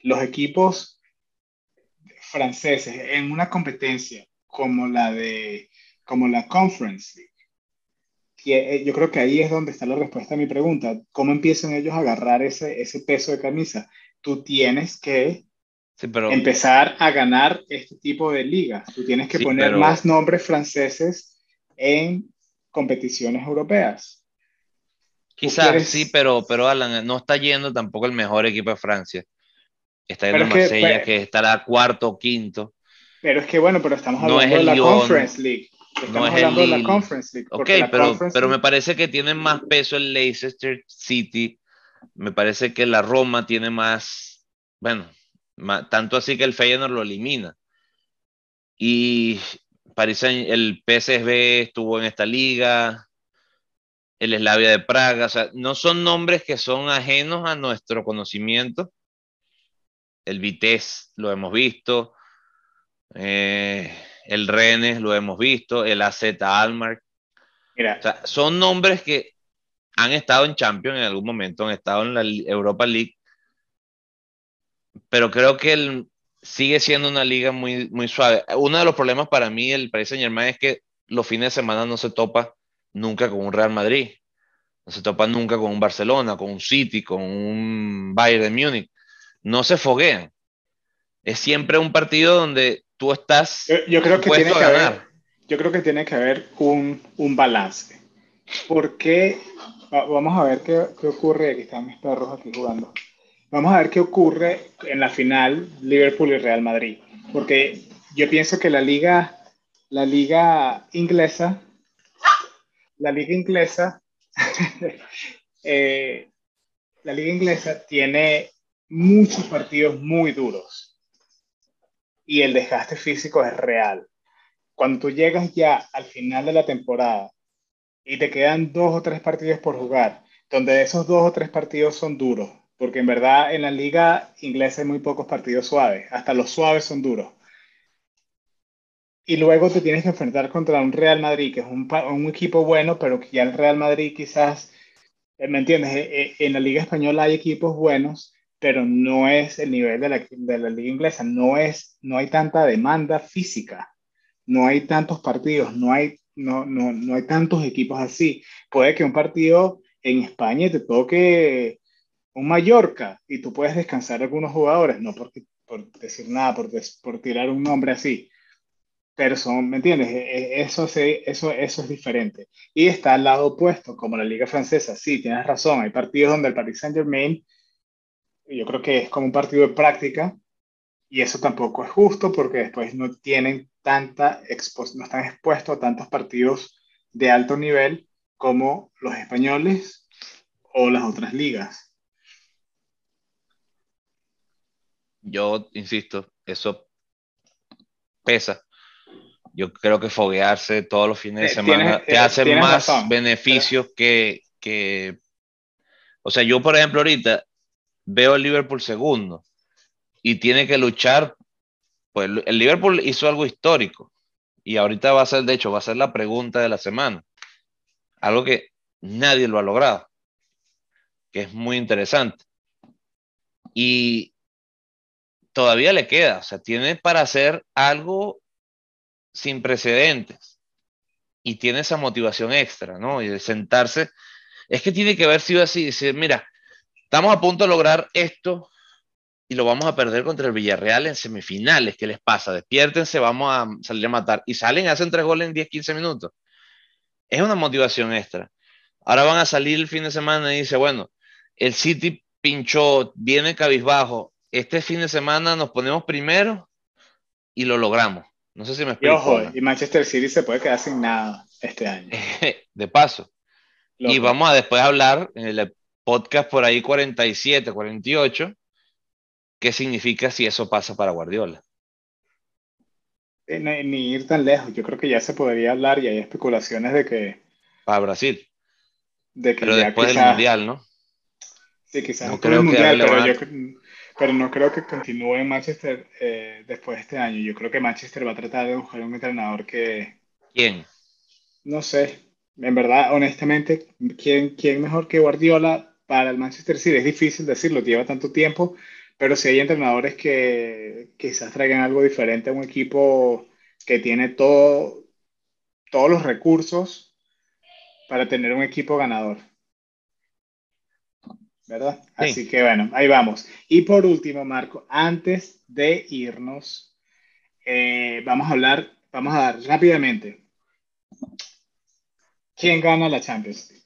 Los equipos franceses en una competencia como la de como la Conference League, que eh, yo creo que ahí es donde está la respuesta a mi pregunta. ¿Cómo empiezan ellos a agarrar ese, ese peso de camisa? Tú tienes que sí, pero... empezar a ganar este tipo de ligas. Tú tienes que sí, poner pero... más nombres franceses en competiciones europeas. Quizás quieres... sí, pero, pero Alan, no está yendo tampoco el mejor equipo de Francia. Está en Marsella, que, que, estará cuarto o quinto. Pero es que bueno, pero estamos hablando no de la Lyon, Conference League. Estamos no es hablando el de la Conference League. Ok, pero, Conference pero League... me parece que tiene más peso el Leicester City. Me parece que la Roma tiene más. Bueno, más, tanto así que el Feyenoord lo elimina. Y París, el PSV estuvo en esta liga. El Slavia de Praga. O sea, no son nombres que son ajenos a nuestro conocimiento el Vitesse lo hemos visto, eh, el Rennes lo hemos visto, el AZ Almar. Mira. O sea, son nombres que han estado en Champions en algún momento, han estado en la Europa League, pero creo que el, sigue siendo una liga muy, muy suave. Uno de los problemas para mí el Paris Saint Germain es que los fines de semana no se topa nunca con un Real Madrid, no se topa nunca con un Barcelona, con un City, con un Bayern de Múnich no se foguean. Es siempre un partido donde tú estás. Yo, yo creo que tiene que haber, yo creo que tiene que haber un, un balance. Porque vamos a ver qué, qué, ocurre. Aquí están mis perros aquí jugando. Vamos a ver qué ocurre en la final Liverpool y Real Madrid. Porque yo pienso que la liga, la liga inglesa, la liga inglesa, *laughs* eh, la liga inglesa tiene muchos partidos muy duros y el desgaste físico es real. Cuando tú llegas ya al final de la temporada y te quedan dos o tres partidos por jugar, donde esos dos o tres partidos son duros, porque en verdad en la liga inglesa hay muy pocos partidos suaves, hasta los suaves son duros. Y luego te tienes que enfrentar contra un Real Madrid, que es un, un equipo bueno, pero que ya el Real Madrid quizás, eh, ¿me entiendes? Eh, eh, en la liga española hay equipos buenos, pero no es el nivel de la, de la liga inglesa, no, es, no hay tanta demanda física, no hay tantos partidos, no hay, no, no, no hay tantos equipos así. Puede que un partido en España te toque un Mallorca y tú puedes descansar algunos jugadores, no porque, por decir nada, por, por tirar un nombre así, pero son, ¿me entiendes? E, e, eso, eso, eso es diferente. Y está al lado opuesto, como la Liga Francesa, sí, tienes razón, hay partidos donde el Paris Saint Germain, yo creo que es como un partido de práctica, y eso tampoco es justo porque después no tienen tanta no están expuestos a tantos partidos de alto nivel como los españoles o las otras ligas. Yo insisto, eso pesa. Yo creo que foguearse todos los fines de semana te hace más beneficios que, que, O sea, yo, por ejemplo, ahorita veo el Liverpool segundo y tiene que luchar. Pues el Liverpool hizo algo histórico y ahorita va a ser, de hecho, va a ser la pregunta de la semana. Algo que nadie lo ha logrado, que es muy interesante. Y todavía le queda, o sea, tiene para hacer algo sin precedentes y tiene esa motivación extra, ¿no? Y de sentarse, es que tiene que haber sido así, decir, mira, estamos a punto de lograr esto y lo vamos a perder contra el Villarreal en semifinales, ¿qué les pasa? Despiértense, vamos a salir a matar. Y salen hacen tres goles en 10, 15 minutos. Es una motivación extra. Ahora van a salir el fin de semana y dice, bueno, el City pinchó, viene cabizbajo, este fin de semana nos ponemos primero y lo logramos. No sé si me explico. Y ojo, y Manchester City se puede quedar sin nada este año. *laughs* de paso. Y vamos a después hablar en el podcast por ahí 47, 48, qué significa si eso pasa para Guardiola. Eh, ni, ir tan lejos. Yo creo que ya se podría hablar y hay especulaciones de que. Para Brasil. De que pero después del Mundial, ¿no? Sí, quizás no creo mundial, pero yo, pero no creo que continúe en Manchester eh, después de este año. Yo creo que Manchester va a tratar de buscar un entrenador que... ¿Quién? No sé. En verdad, honestamente, ¿quién, quién mejor que Guardiola para el Manchester City? Es difícil decirlo, lleva tanto tiempo, pero si hay entrenadores que quizás traigan algo diferente a un equipo que tiene todo, todos los recursos para tener un equipo ganador. ¿Verdad? Así que bueno, ahí vamos. Y por último, Marco, antes de irnos, eh, vamos a hablar, vamos a dar rápidamente. ¿Quién gana la Champions League?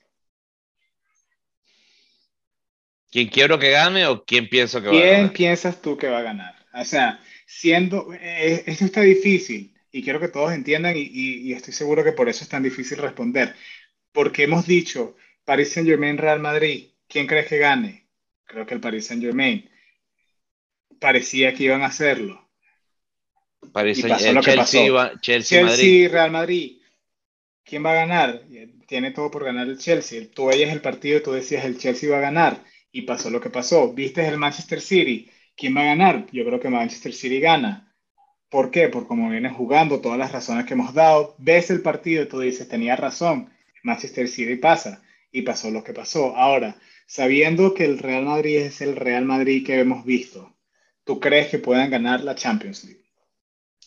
¿Quién quiero que gane o quién pienso que va a ganar? ¿Quién piensas tú que va a ganar? O sea, siendo, eh, esto está difícil y quiero que todos entiendan y, y estoy seguro que por eso es tan difícil responder. Porque hemos dicho Paris Saint Germain, Real Madrid, ¿Quién crees que gane? Creo que el Paris Saint Germain. Parecía que iban a hacerlo. Parece, pasó lo que Chelsea, pasó. Chelsea, Madrid. Real Madrid. ¿Quién va a ganar? Tiene todo por ganar el Chelsea. Tú veías el partido y tú decías el Chelsea va a ganar. Y pasó lo que pasó. ¿Viste el Manchester City? ¿Quién va a ganar? Yo creo que Manchester City gana. ¿Por qué? Por cómo viene jugando, todas las razones que hemos dado. Ves el partido y tú dices, tenía razón. Manchester City pasa. Y pasó lo que pasó. Ahora, sabiendo que el Real Madrid es el Real Madrid que hemos visto, ¿tú crees que puedan ganar la Champions League?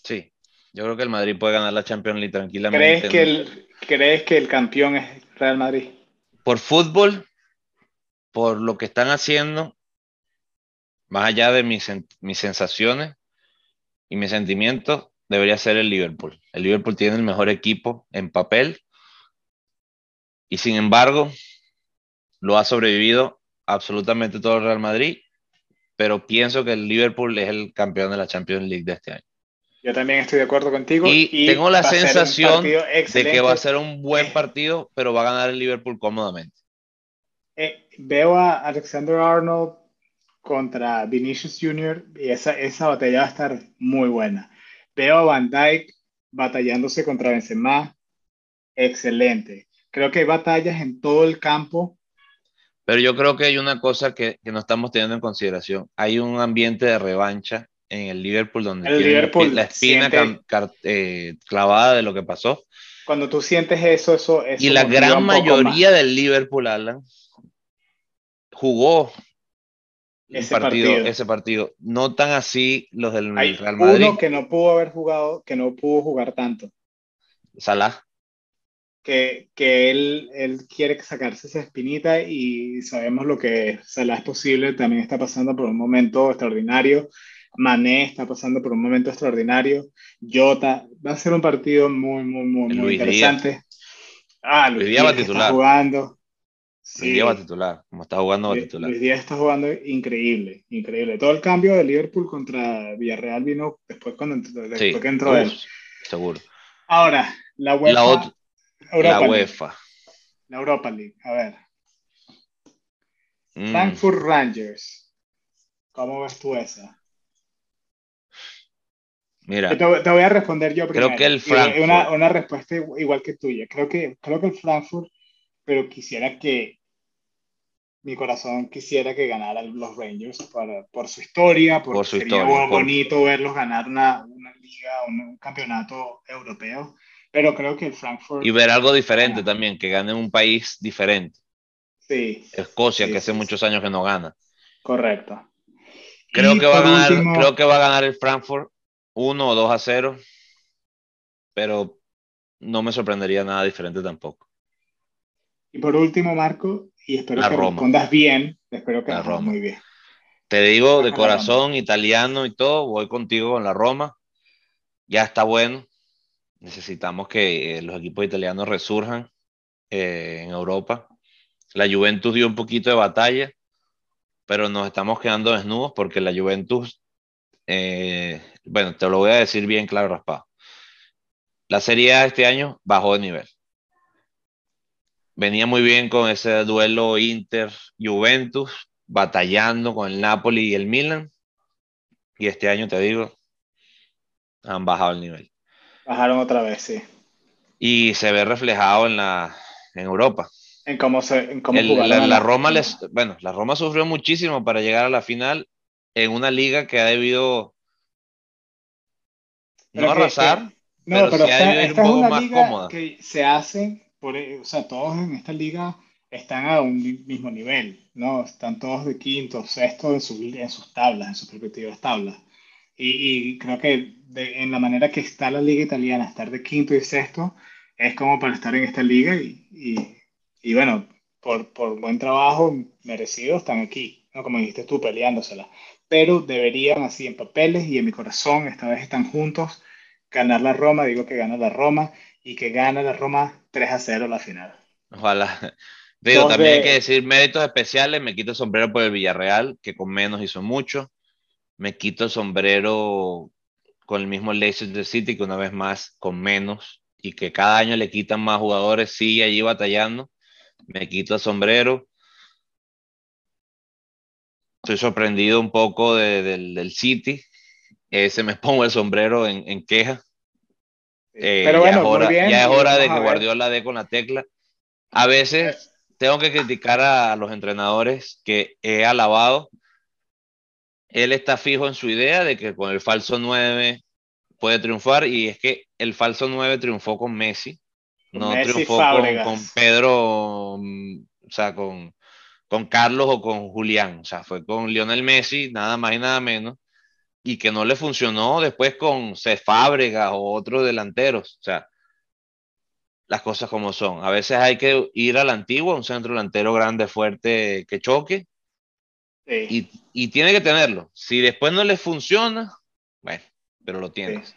Sí, yo creo que el Madrid puede ganar la Champions League tranquilamente. ¿Crees que el, ¿crees que el campeón es Real Madrid? Por fútbol, por lo que están haciendo, más allá de mis, mis sensaciones y mis sentimientos, debería ser el Liverpool. El Liverpool tiene el mejor equipo en papel y sin embargo, lo ha sobrevivido absolutamente todo el Real Madrid, pero pienso que el Liverpool es el campeón de la Champions League de este año. Yo también estoy de acuerdo contigo. Y, tengo la sensación de que va a ser un buen partido, pero va a ganar el Liverpool cómodamente. Eh, veo a Alexander Arnold contra Vinicius Jr. y esa, esa batalla va a estar muy buena. Veo a Van Dijk batallándose contra Benzema. Excelente. Creo que hay batallas en todo el campo Pero yo creo que hay una cosa que, que no estamos teniendo en consideración. Hay un ambiente de revancha en el Liverpool donde El Liverpool la espina siente- eh, clavada de lo que pasó. Cuando tú sientes eso, eso, eso Y la gran mayoría del Liverpool, Alan, jugó Ese partido, partido. ese partido. No tan así los del Hay Real Madrid. uno que no pudo haber jugado, que no pudo jugar tanto, Salah. Que, que él, él quiere sacarse esa espinita y sabemos lo que Salah es posible, también está pasando por un momento extraordinario, Mané está pasando por un momento extraordinario, Jota, va a ser un partido muy, muy, muy, muy Luis interesante. Ah, Luis, Luis Díaz va Díaz titular. está jugando. Luis Sí. Díaz va titular, como está jugando va Luis- titular. Luis Díaz está jugando increíble, increíble. Todo el cambio de Liverpool contra Villarreal vino después cuando después Sí, que entró él. seguro. Ahora, la UEFA, La, Europa la League, UEFA. la Europa League. A ver, Mm, Frankfurt Rangers. ¿Cómo ves tú esa? Mira, Te, te voy a responder yo Creo primero. que el Frankfurt. Una, una respuesta igu- igual que tuya. Creo que, creo que el Frankfurt, pero quisiera que mi corazón quisiera que ganaran los Rangers por, por su historia, porque Por su sería historia, muy por- bonito verlos ganar una, una liga, un, un campeonato europeo. Pero creo que el Frankfurt, y ver algo diferente Ah. también, que gane un país diferente. sí, Escocia, Sí, que hace sí, muchos años que no gana. correcto. Creo Y que, va a ganar, último- creo que va a ganar el Frankfurt 1 o 2 a 0, pero no me sorprendería nada diferente tampoco. Y por último, Marco, y espero La que Roma. respondas bien, espero que La ajá, Roma. muy bien. Te digo de corazón, italiano y todo, voy contigo con la Roma. Ya está bueno. Necesitamos que eh, los equipos italianos resurjan eh, en Europa. La Juventus dio un poquito de batalla, pero nos estamos quedando desnudos porque la Juventus, eh, bueno, te lo voy a decir bien claro, raspado. La Serie A este año bajó de nivel. Venía muy bien con ese duelo Inter-Juventus, batallando con el Napoli y el Milan. Y este año, te digo, han bajado el nivel. Bajaron otra vez, sí. Y se ve reflejado en, la, en Europa. En cómo, se, en cómo El- la, Roma les, bueno, la Roma sufrió muchísimo para llegar a la final en una liga que ha debido Pero no que- arrasar, que- no, pero pero, sí ha esta, esta es una más liga cómoda. que se hace, por, o sea, todos en esta liga están a un mismo nivel, ¿no? Están todos de quinto, sexto en, su- en sus tablas, en sus respectivas tablas. Y, y creo que de- en la manera que está la liga italiana, estar de quinto y sexto es como para estar en esta liga y, y, y bueno, por, por buen trabajo merecido están aquí, ¿no? Como dijiste tú, peleándosela. Pero deberían, así en papeles y en mi corazón, esta vez están juntos, ganar la Roma, digo que gana la Roma y que gana la Roma 3 a 0 la final. Ojalá. *laughs* Digo, Dos también hay que decir méritos especiales. Me quito el sombrero por el Villarreal, que con menos hizo mucho. Me quito el sombrero con el mismo Leicester City, que una vez más con menos y que cada año le quitan más jugadores, sigue allí batallando. Me quito el sombrero. Estoy sorprendido un poco de- del, del City. Ese me *laughs* pongo el sombrero en, en queja. Eh, Pero ya bueno, es hora, muy bien. ya es hora de que. Guardiola dé con la tecla. A veces tengo que criticar a los entrenadores que he alabado. Él está fijo en su idea de que con el falso 9 puede triunfar y es que el falso 9 triunfó con Messi, no Messi triunfó con, Pedro, mm, o sea, con, con Carlos o con Julián, o sea, fue con Lionel Messi, nada más y nada menos, y que no le funcionó después con Cés Fábregas o otros delanteros, o sea, las cosas como son. A veces hay que ir a la antigua, un centro delantero grande, fuerte, que choque, Sí, y, y tiene que tenerlo. Si después no le funciona, bueno, pero lo tienes.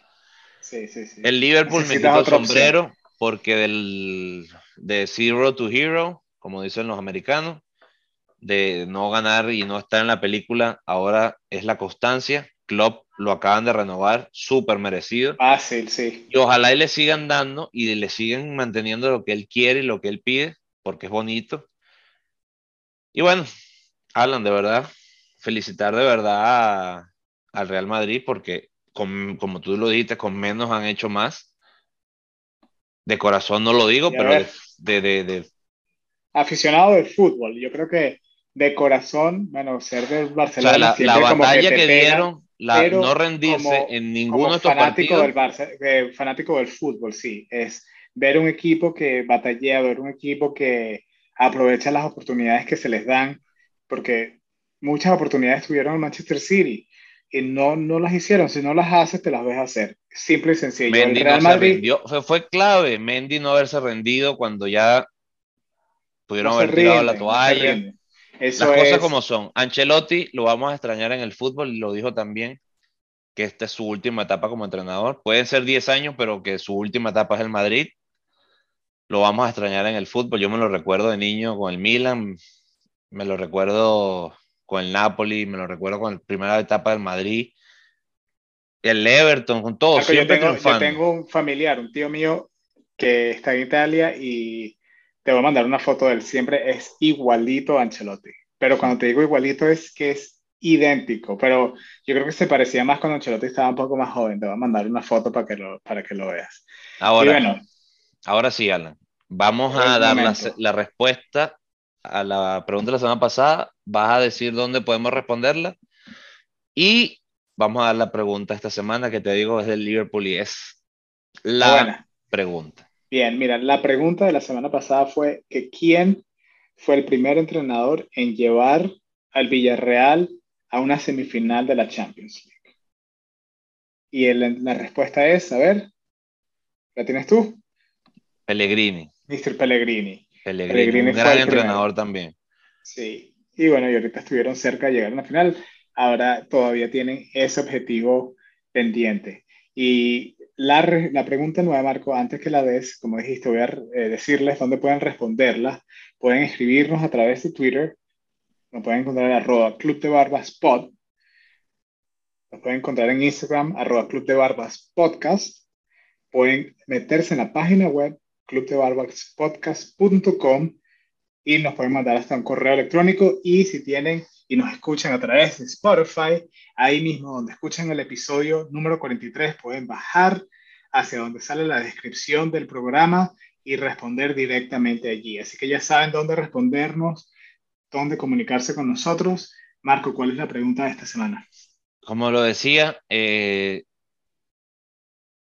sí, sí, sí. El Liverpool me quitó el opción. sombrero porque del, de zero to hero, como dicen los americanos, de no ganar y no estar en la película, ahora es la constancia. Klopp lo acaban de renovar, súper merecido. Fácil, sí. Y ojalá y le sigan dando y le sigan manteniendo lo que él quiere y lo que él pide, porque es bonito. Y bueno, Alan, de verdad, felicitar de verdad al Real Madrid porque, con- como tú lo dijiste, con menos han hecho más. De corazón no lo digo, pero de, de, de- de- aficionado del fútbol. Yo creo que de corazón, bueno, ser del Barcelona. O sea, la, batalla que, dieron, la, no rendirse en ninguno de estos fanático partidos. Del fanático del fútbol, sí. Es ver un equipo que batalla, ver un equipo que aprovecha las oportunidades que se les dan, porque muchas oportunidades tuvieron en Manchester City y no, no las hicieron. Si no las haces, te las ves hacer. Simple y sencillo. Mendy no Madrid, fue, fue, clave Mendy no haberse rendido cuando ya pudieron haber tirado la toalla. Las cosas como son. Ancelotti lo vamos a extrañar en el fútbol, lo dijo también, que esta es su última etapa como entrenador. Pueden ser 10 años, pero que su última etapa es el Madrid. Lo vamos a extrañar en el fútbol. Yo me lo recuerdo de niño con el Milan, me lo recuerdo con el Napoli, me lo recuerdo con la primera etapa del Madrid. El Everton, con todo. yo, tengo, yo tengo un familiar, un tío mío que está en Italia y te voy a mandar una foto de él, siempre es igualito a Ancelotti. Pero cuando te digo igualito es que es idéntico, pero yo creo que se parecía más cuando Ancelotti estaba un poco más joven. Te voy a mandar una foto para que lo, para que lo veas. Ahora, ahora sí, Alan. Vamos a dar la, la, respuesta a la pregunta de la semana pasada. Vas a decir dónde podemos responderla. Y vamos a dar la pregunta esta semana que te digo es del Liverpool y es la pregunta. Bien, mira, la pregunta de la semana pasada fue que quién fue el primer entrenador en llevar al Villarreal a una semifinal de la Champions League. Y la respuesta es, a ver, ¿la tienes tú? Pellegrini. Mr. Pellegrini. Pellegrini, un gran entrenador también. Sí, y bueno, y ahorita estuvieron cerca de llegar a la final. Ahora todavía tienen ese objetivo pendiente. Y la, la, pregunta nueva, Marco, antes que la des, como dijiste, voy a eh, decirles dónde pueden responderla. Pueden escribirnos a través de Twitter. Nos pueden encontrar en arroba Club de Barbas Pod. Nos pueden encontrar en Instagram, arroba Club de Barbas Podcast. Pueden meterse en la página web clubdebarbaspodcast.com y nos pueden mandar hasta un correo electrónico. Y si tienen y nos escuchan a través de Spotify, ahí mismo donde escuchan el episodio número 43, pueden bajar hacia donde sale la descripción del programa y responder directamente allí. Así que ya saben dónde respondernos, dónde comunicarse con nosotros. Marco, ¿cuál es la pregunta de esta semana? Como lo decía, eh,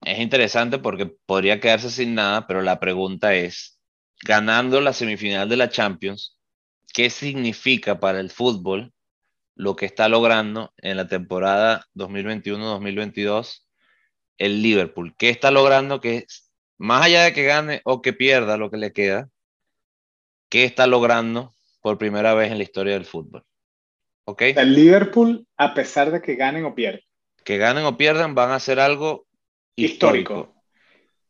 es interesante porque podría quedarse sin nada, pero la pregunta es, ganando la semifinal de la Champions, ¿qué significa para el fútbol lo que está logrando en la temporada 2021-2022 el Liverpool. ¿Qué está logrando? Que más allá de que gane o que pierda lo que le queda, ¿qué está logrando por primera vez en la historia del fútbol? ¿Ok? El Liverpool, a pesar de que ganen o pierdan. Que ganen o pierdan, van a hacer algo histórico.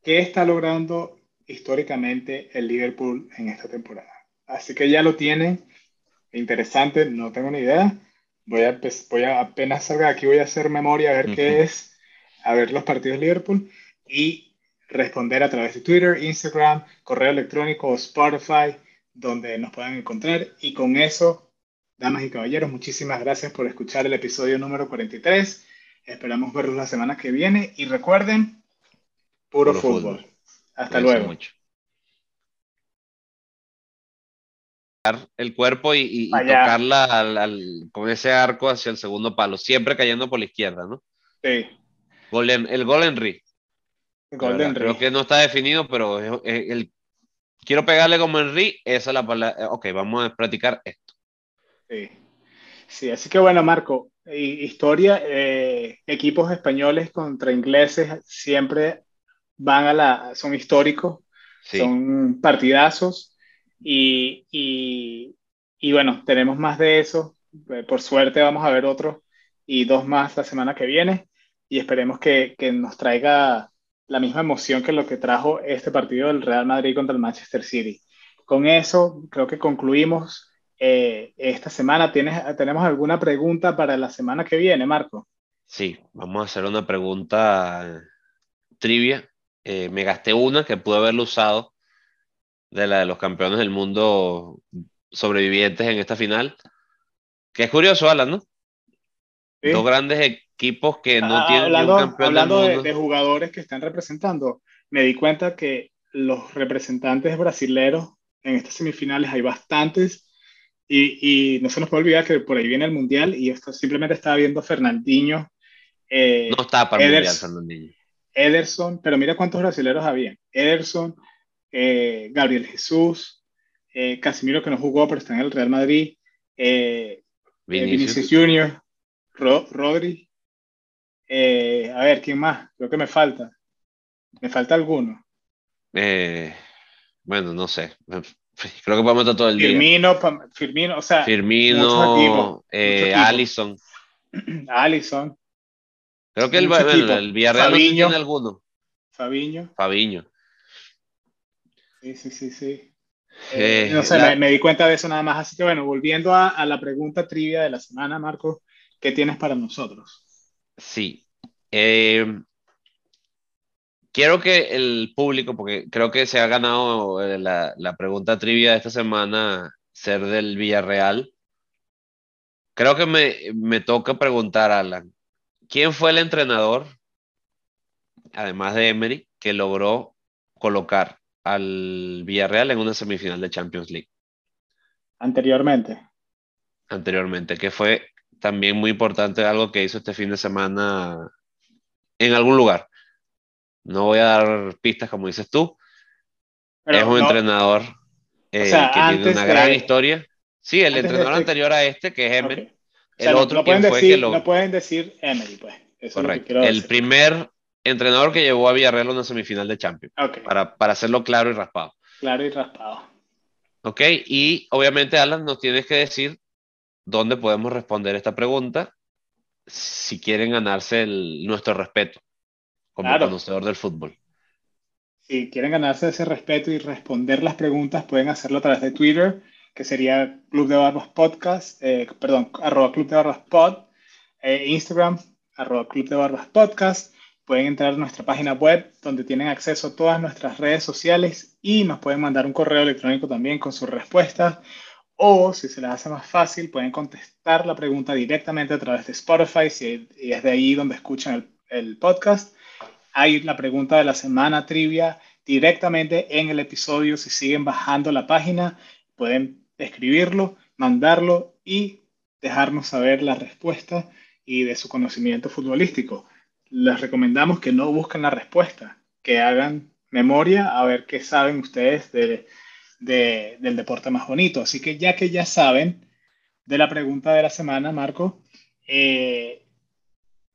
¿Qué está logrando históricamente el Liverpool en esta temporada? Así que ya lo tienen. Interesante, no tengo ni idea. Voy a, voy a apenas salga aquí, voy a hacer memoria a ver qué es, a ver los partidos de Liverpool y responder a través de Twitter, Instagram, correo electrónico o Spotify, donde nos puedan encontrar. Y con eso, damas y caballeros, muchísimas gracias por escuchar el episodio número 43. Esperamos verlos la semana que viene y recuerden, puro, fútbol. Hasta luego. Mucho. el cuerpo y, tocarla al, con ese arco hacia el segundo palo, siempre cayendo por la izquierda, ¿no? Sí. el gol Henry. Creo que no está definido, pero el, quiero pegarle como Henry, esa es la palabra. Ok, vamos a practicar esto. Sí. Sí, así que bueno, Marco, historia, eh, equipos españoles contra ingleses siempre van a la, son históricos, son partidazos y, y, y, bueno, tenemos más de eso. Eh, por suerte vamos a ver otros y dos más la semana que viene. Y esperemos que, que nos traiga la misma emoción que lo que trajo este partido del Real Madrid contra el Manchester City. Con eso, creo que concluimos eh, esta semana. ¿Tienes, ¿Tenemos alguna pregunta para la semana que viene, Marco? Sí, vamos a hacer una pregunta trivia. Eh, me gasté una que pude haberlo usado de la de los campeones del mundo sobrevivientes en esta final. Que es curioso, Alan, ¿no? Dos grandes equipos que no ah, tienen hablando, un campeón hablando del mundo. De, de, jugadores que están representando, me di cuenta que los representantes brasileños en estas semifinales hay bastantes y, y, no se nos puede olvidar que por ahí viene el Mundial y esto simplemente estaba viendo Fernandinho. Eh, no está para el Mundial, Fernandinho. Ederson, pero mira cuántos brasileños había. Ederson, eh, Gabriel Jesús, eh, Casimiro que no jugó pero está en el Real Madrid, Vinicius. Junior, Rodri. a ver, ¿quién más? Creo que me falta. ¿Me falta alguno? bueno, no sé. Creo que podemos estar todo el Firmino, día. Firmino, o sea. Firmino, Allison. *clears throat* Allison. Creo que el, el, Villarreal no tiene alguno. Fabiño. Fabiño. Sí, sí, sí, sí. Eh, no sé, me, di cuenta de eso nada más. Así que bueno, volviendo a, a, la pregunta trivia de la semana, Marco, ¿qué tienes para nosotros? Sí. Eh, quiero que el público, porque creo que se ha ganado eh, la, la pregunta trivia de esta semana, ser del Villarreal. Creo que me, me toca preguntar, Alan, ¿Quién fue el entrenador, además de Emery, que logró colocar al Villarreal en una semifinal de Champions League? Anteriormente. Anteriormente, que fue también muy importante algo que hizo este fin de semana en algún lugar. No voy a dar pistas como dices tú. es un entrenador eh, que tiene una gran historia. Sí, el entrenador este anterior a este, que es Emery, el otro no, pueden decir, no pueden decir Emery, pues. Correcto. el primer entrenador que llevó a Villarreal a una semifinal de Champions. Para, para hacerlo claro y raspado. Claro y raspado. Ok, y obviamente, Alan, nos tienes que decir dónde podemos responder esta pregunta si quieren ganarse nuestro respeto como conocedor del fútbol. Si quieren ganarse ese respeto y responder las preguntas, pueden hacerlo a través de Twitter que sería Club de Barbas Podcast, eh, perdón, arroba Club de Barbas Pod, eh, Instagram, arroba Club de Barbas Podcast. Pueden entrar a nuestra página web donde tienen acceso a todas nuestras redes sociales y nos pueden mandar un correo electrónico también con sus respuestas. O si se les hace más fácil, pueden contestar la pregunta directamente a través de Spotify si, es de ahí donde escuchan el, el podcast. Hay la pregunta de la semana trivia directamente en el episodio. Si siguen bajando la página, pueden escribirlo, mandarlo y dejarnos saber la respuesta y de su conocimiento futbolístico. Les recomendamos que no busquen la respuesta, que hagan memoria a ver qué saben ustedes de, del deporte más bonito. Así que ya que ya saben de la pregunta de la semana, Marco, eh,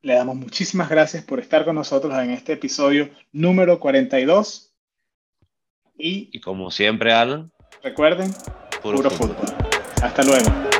le damos muchísimas gracias por estar con nosotros en este episodio número 42. Y, y como siempre, Alan, recuerden, Puro, fútbol. Hasta luego.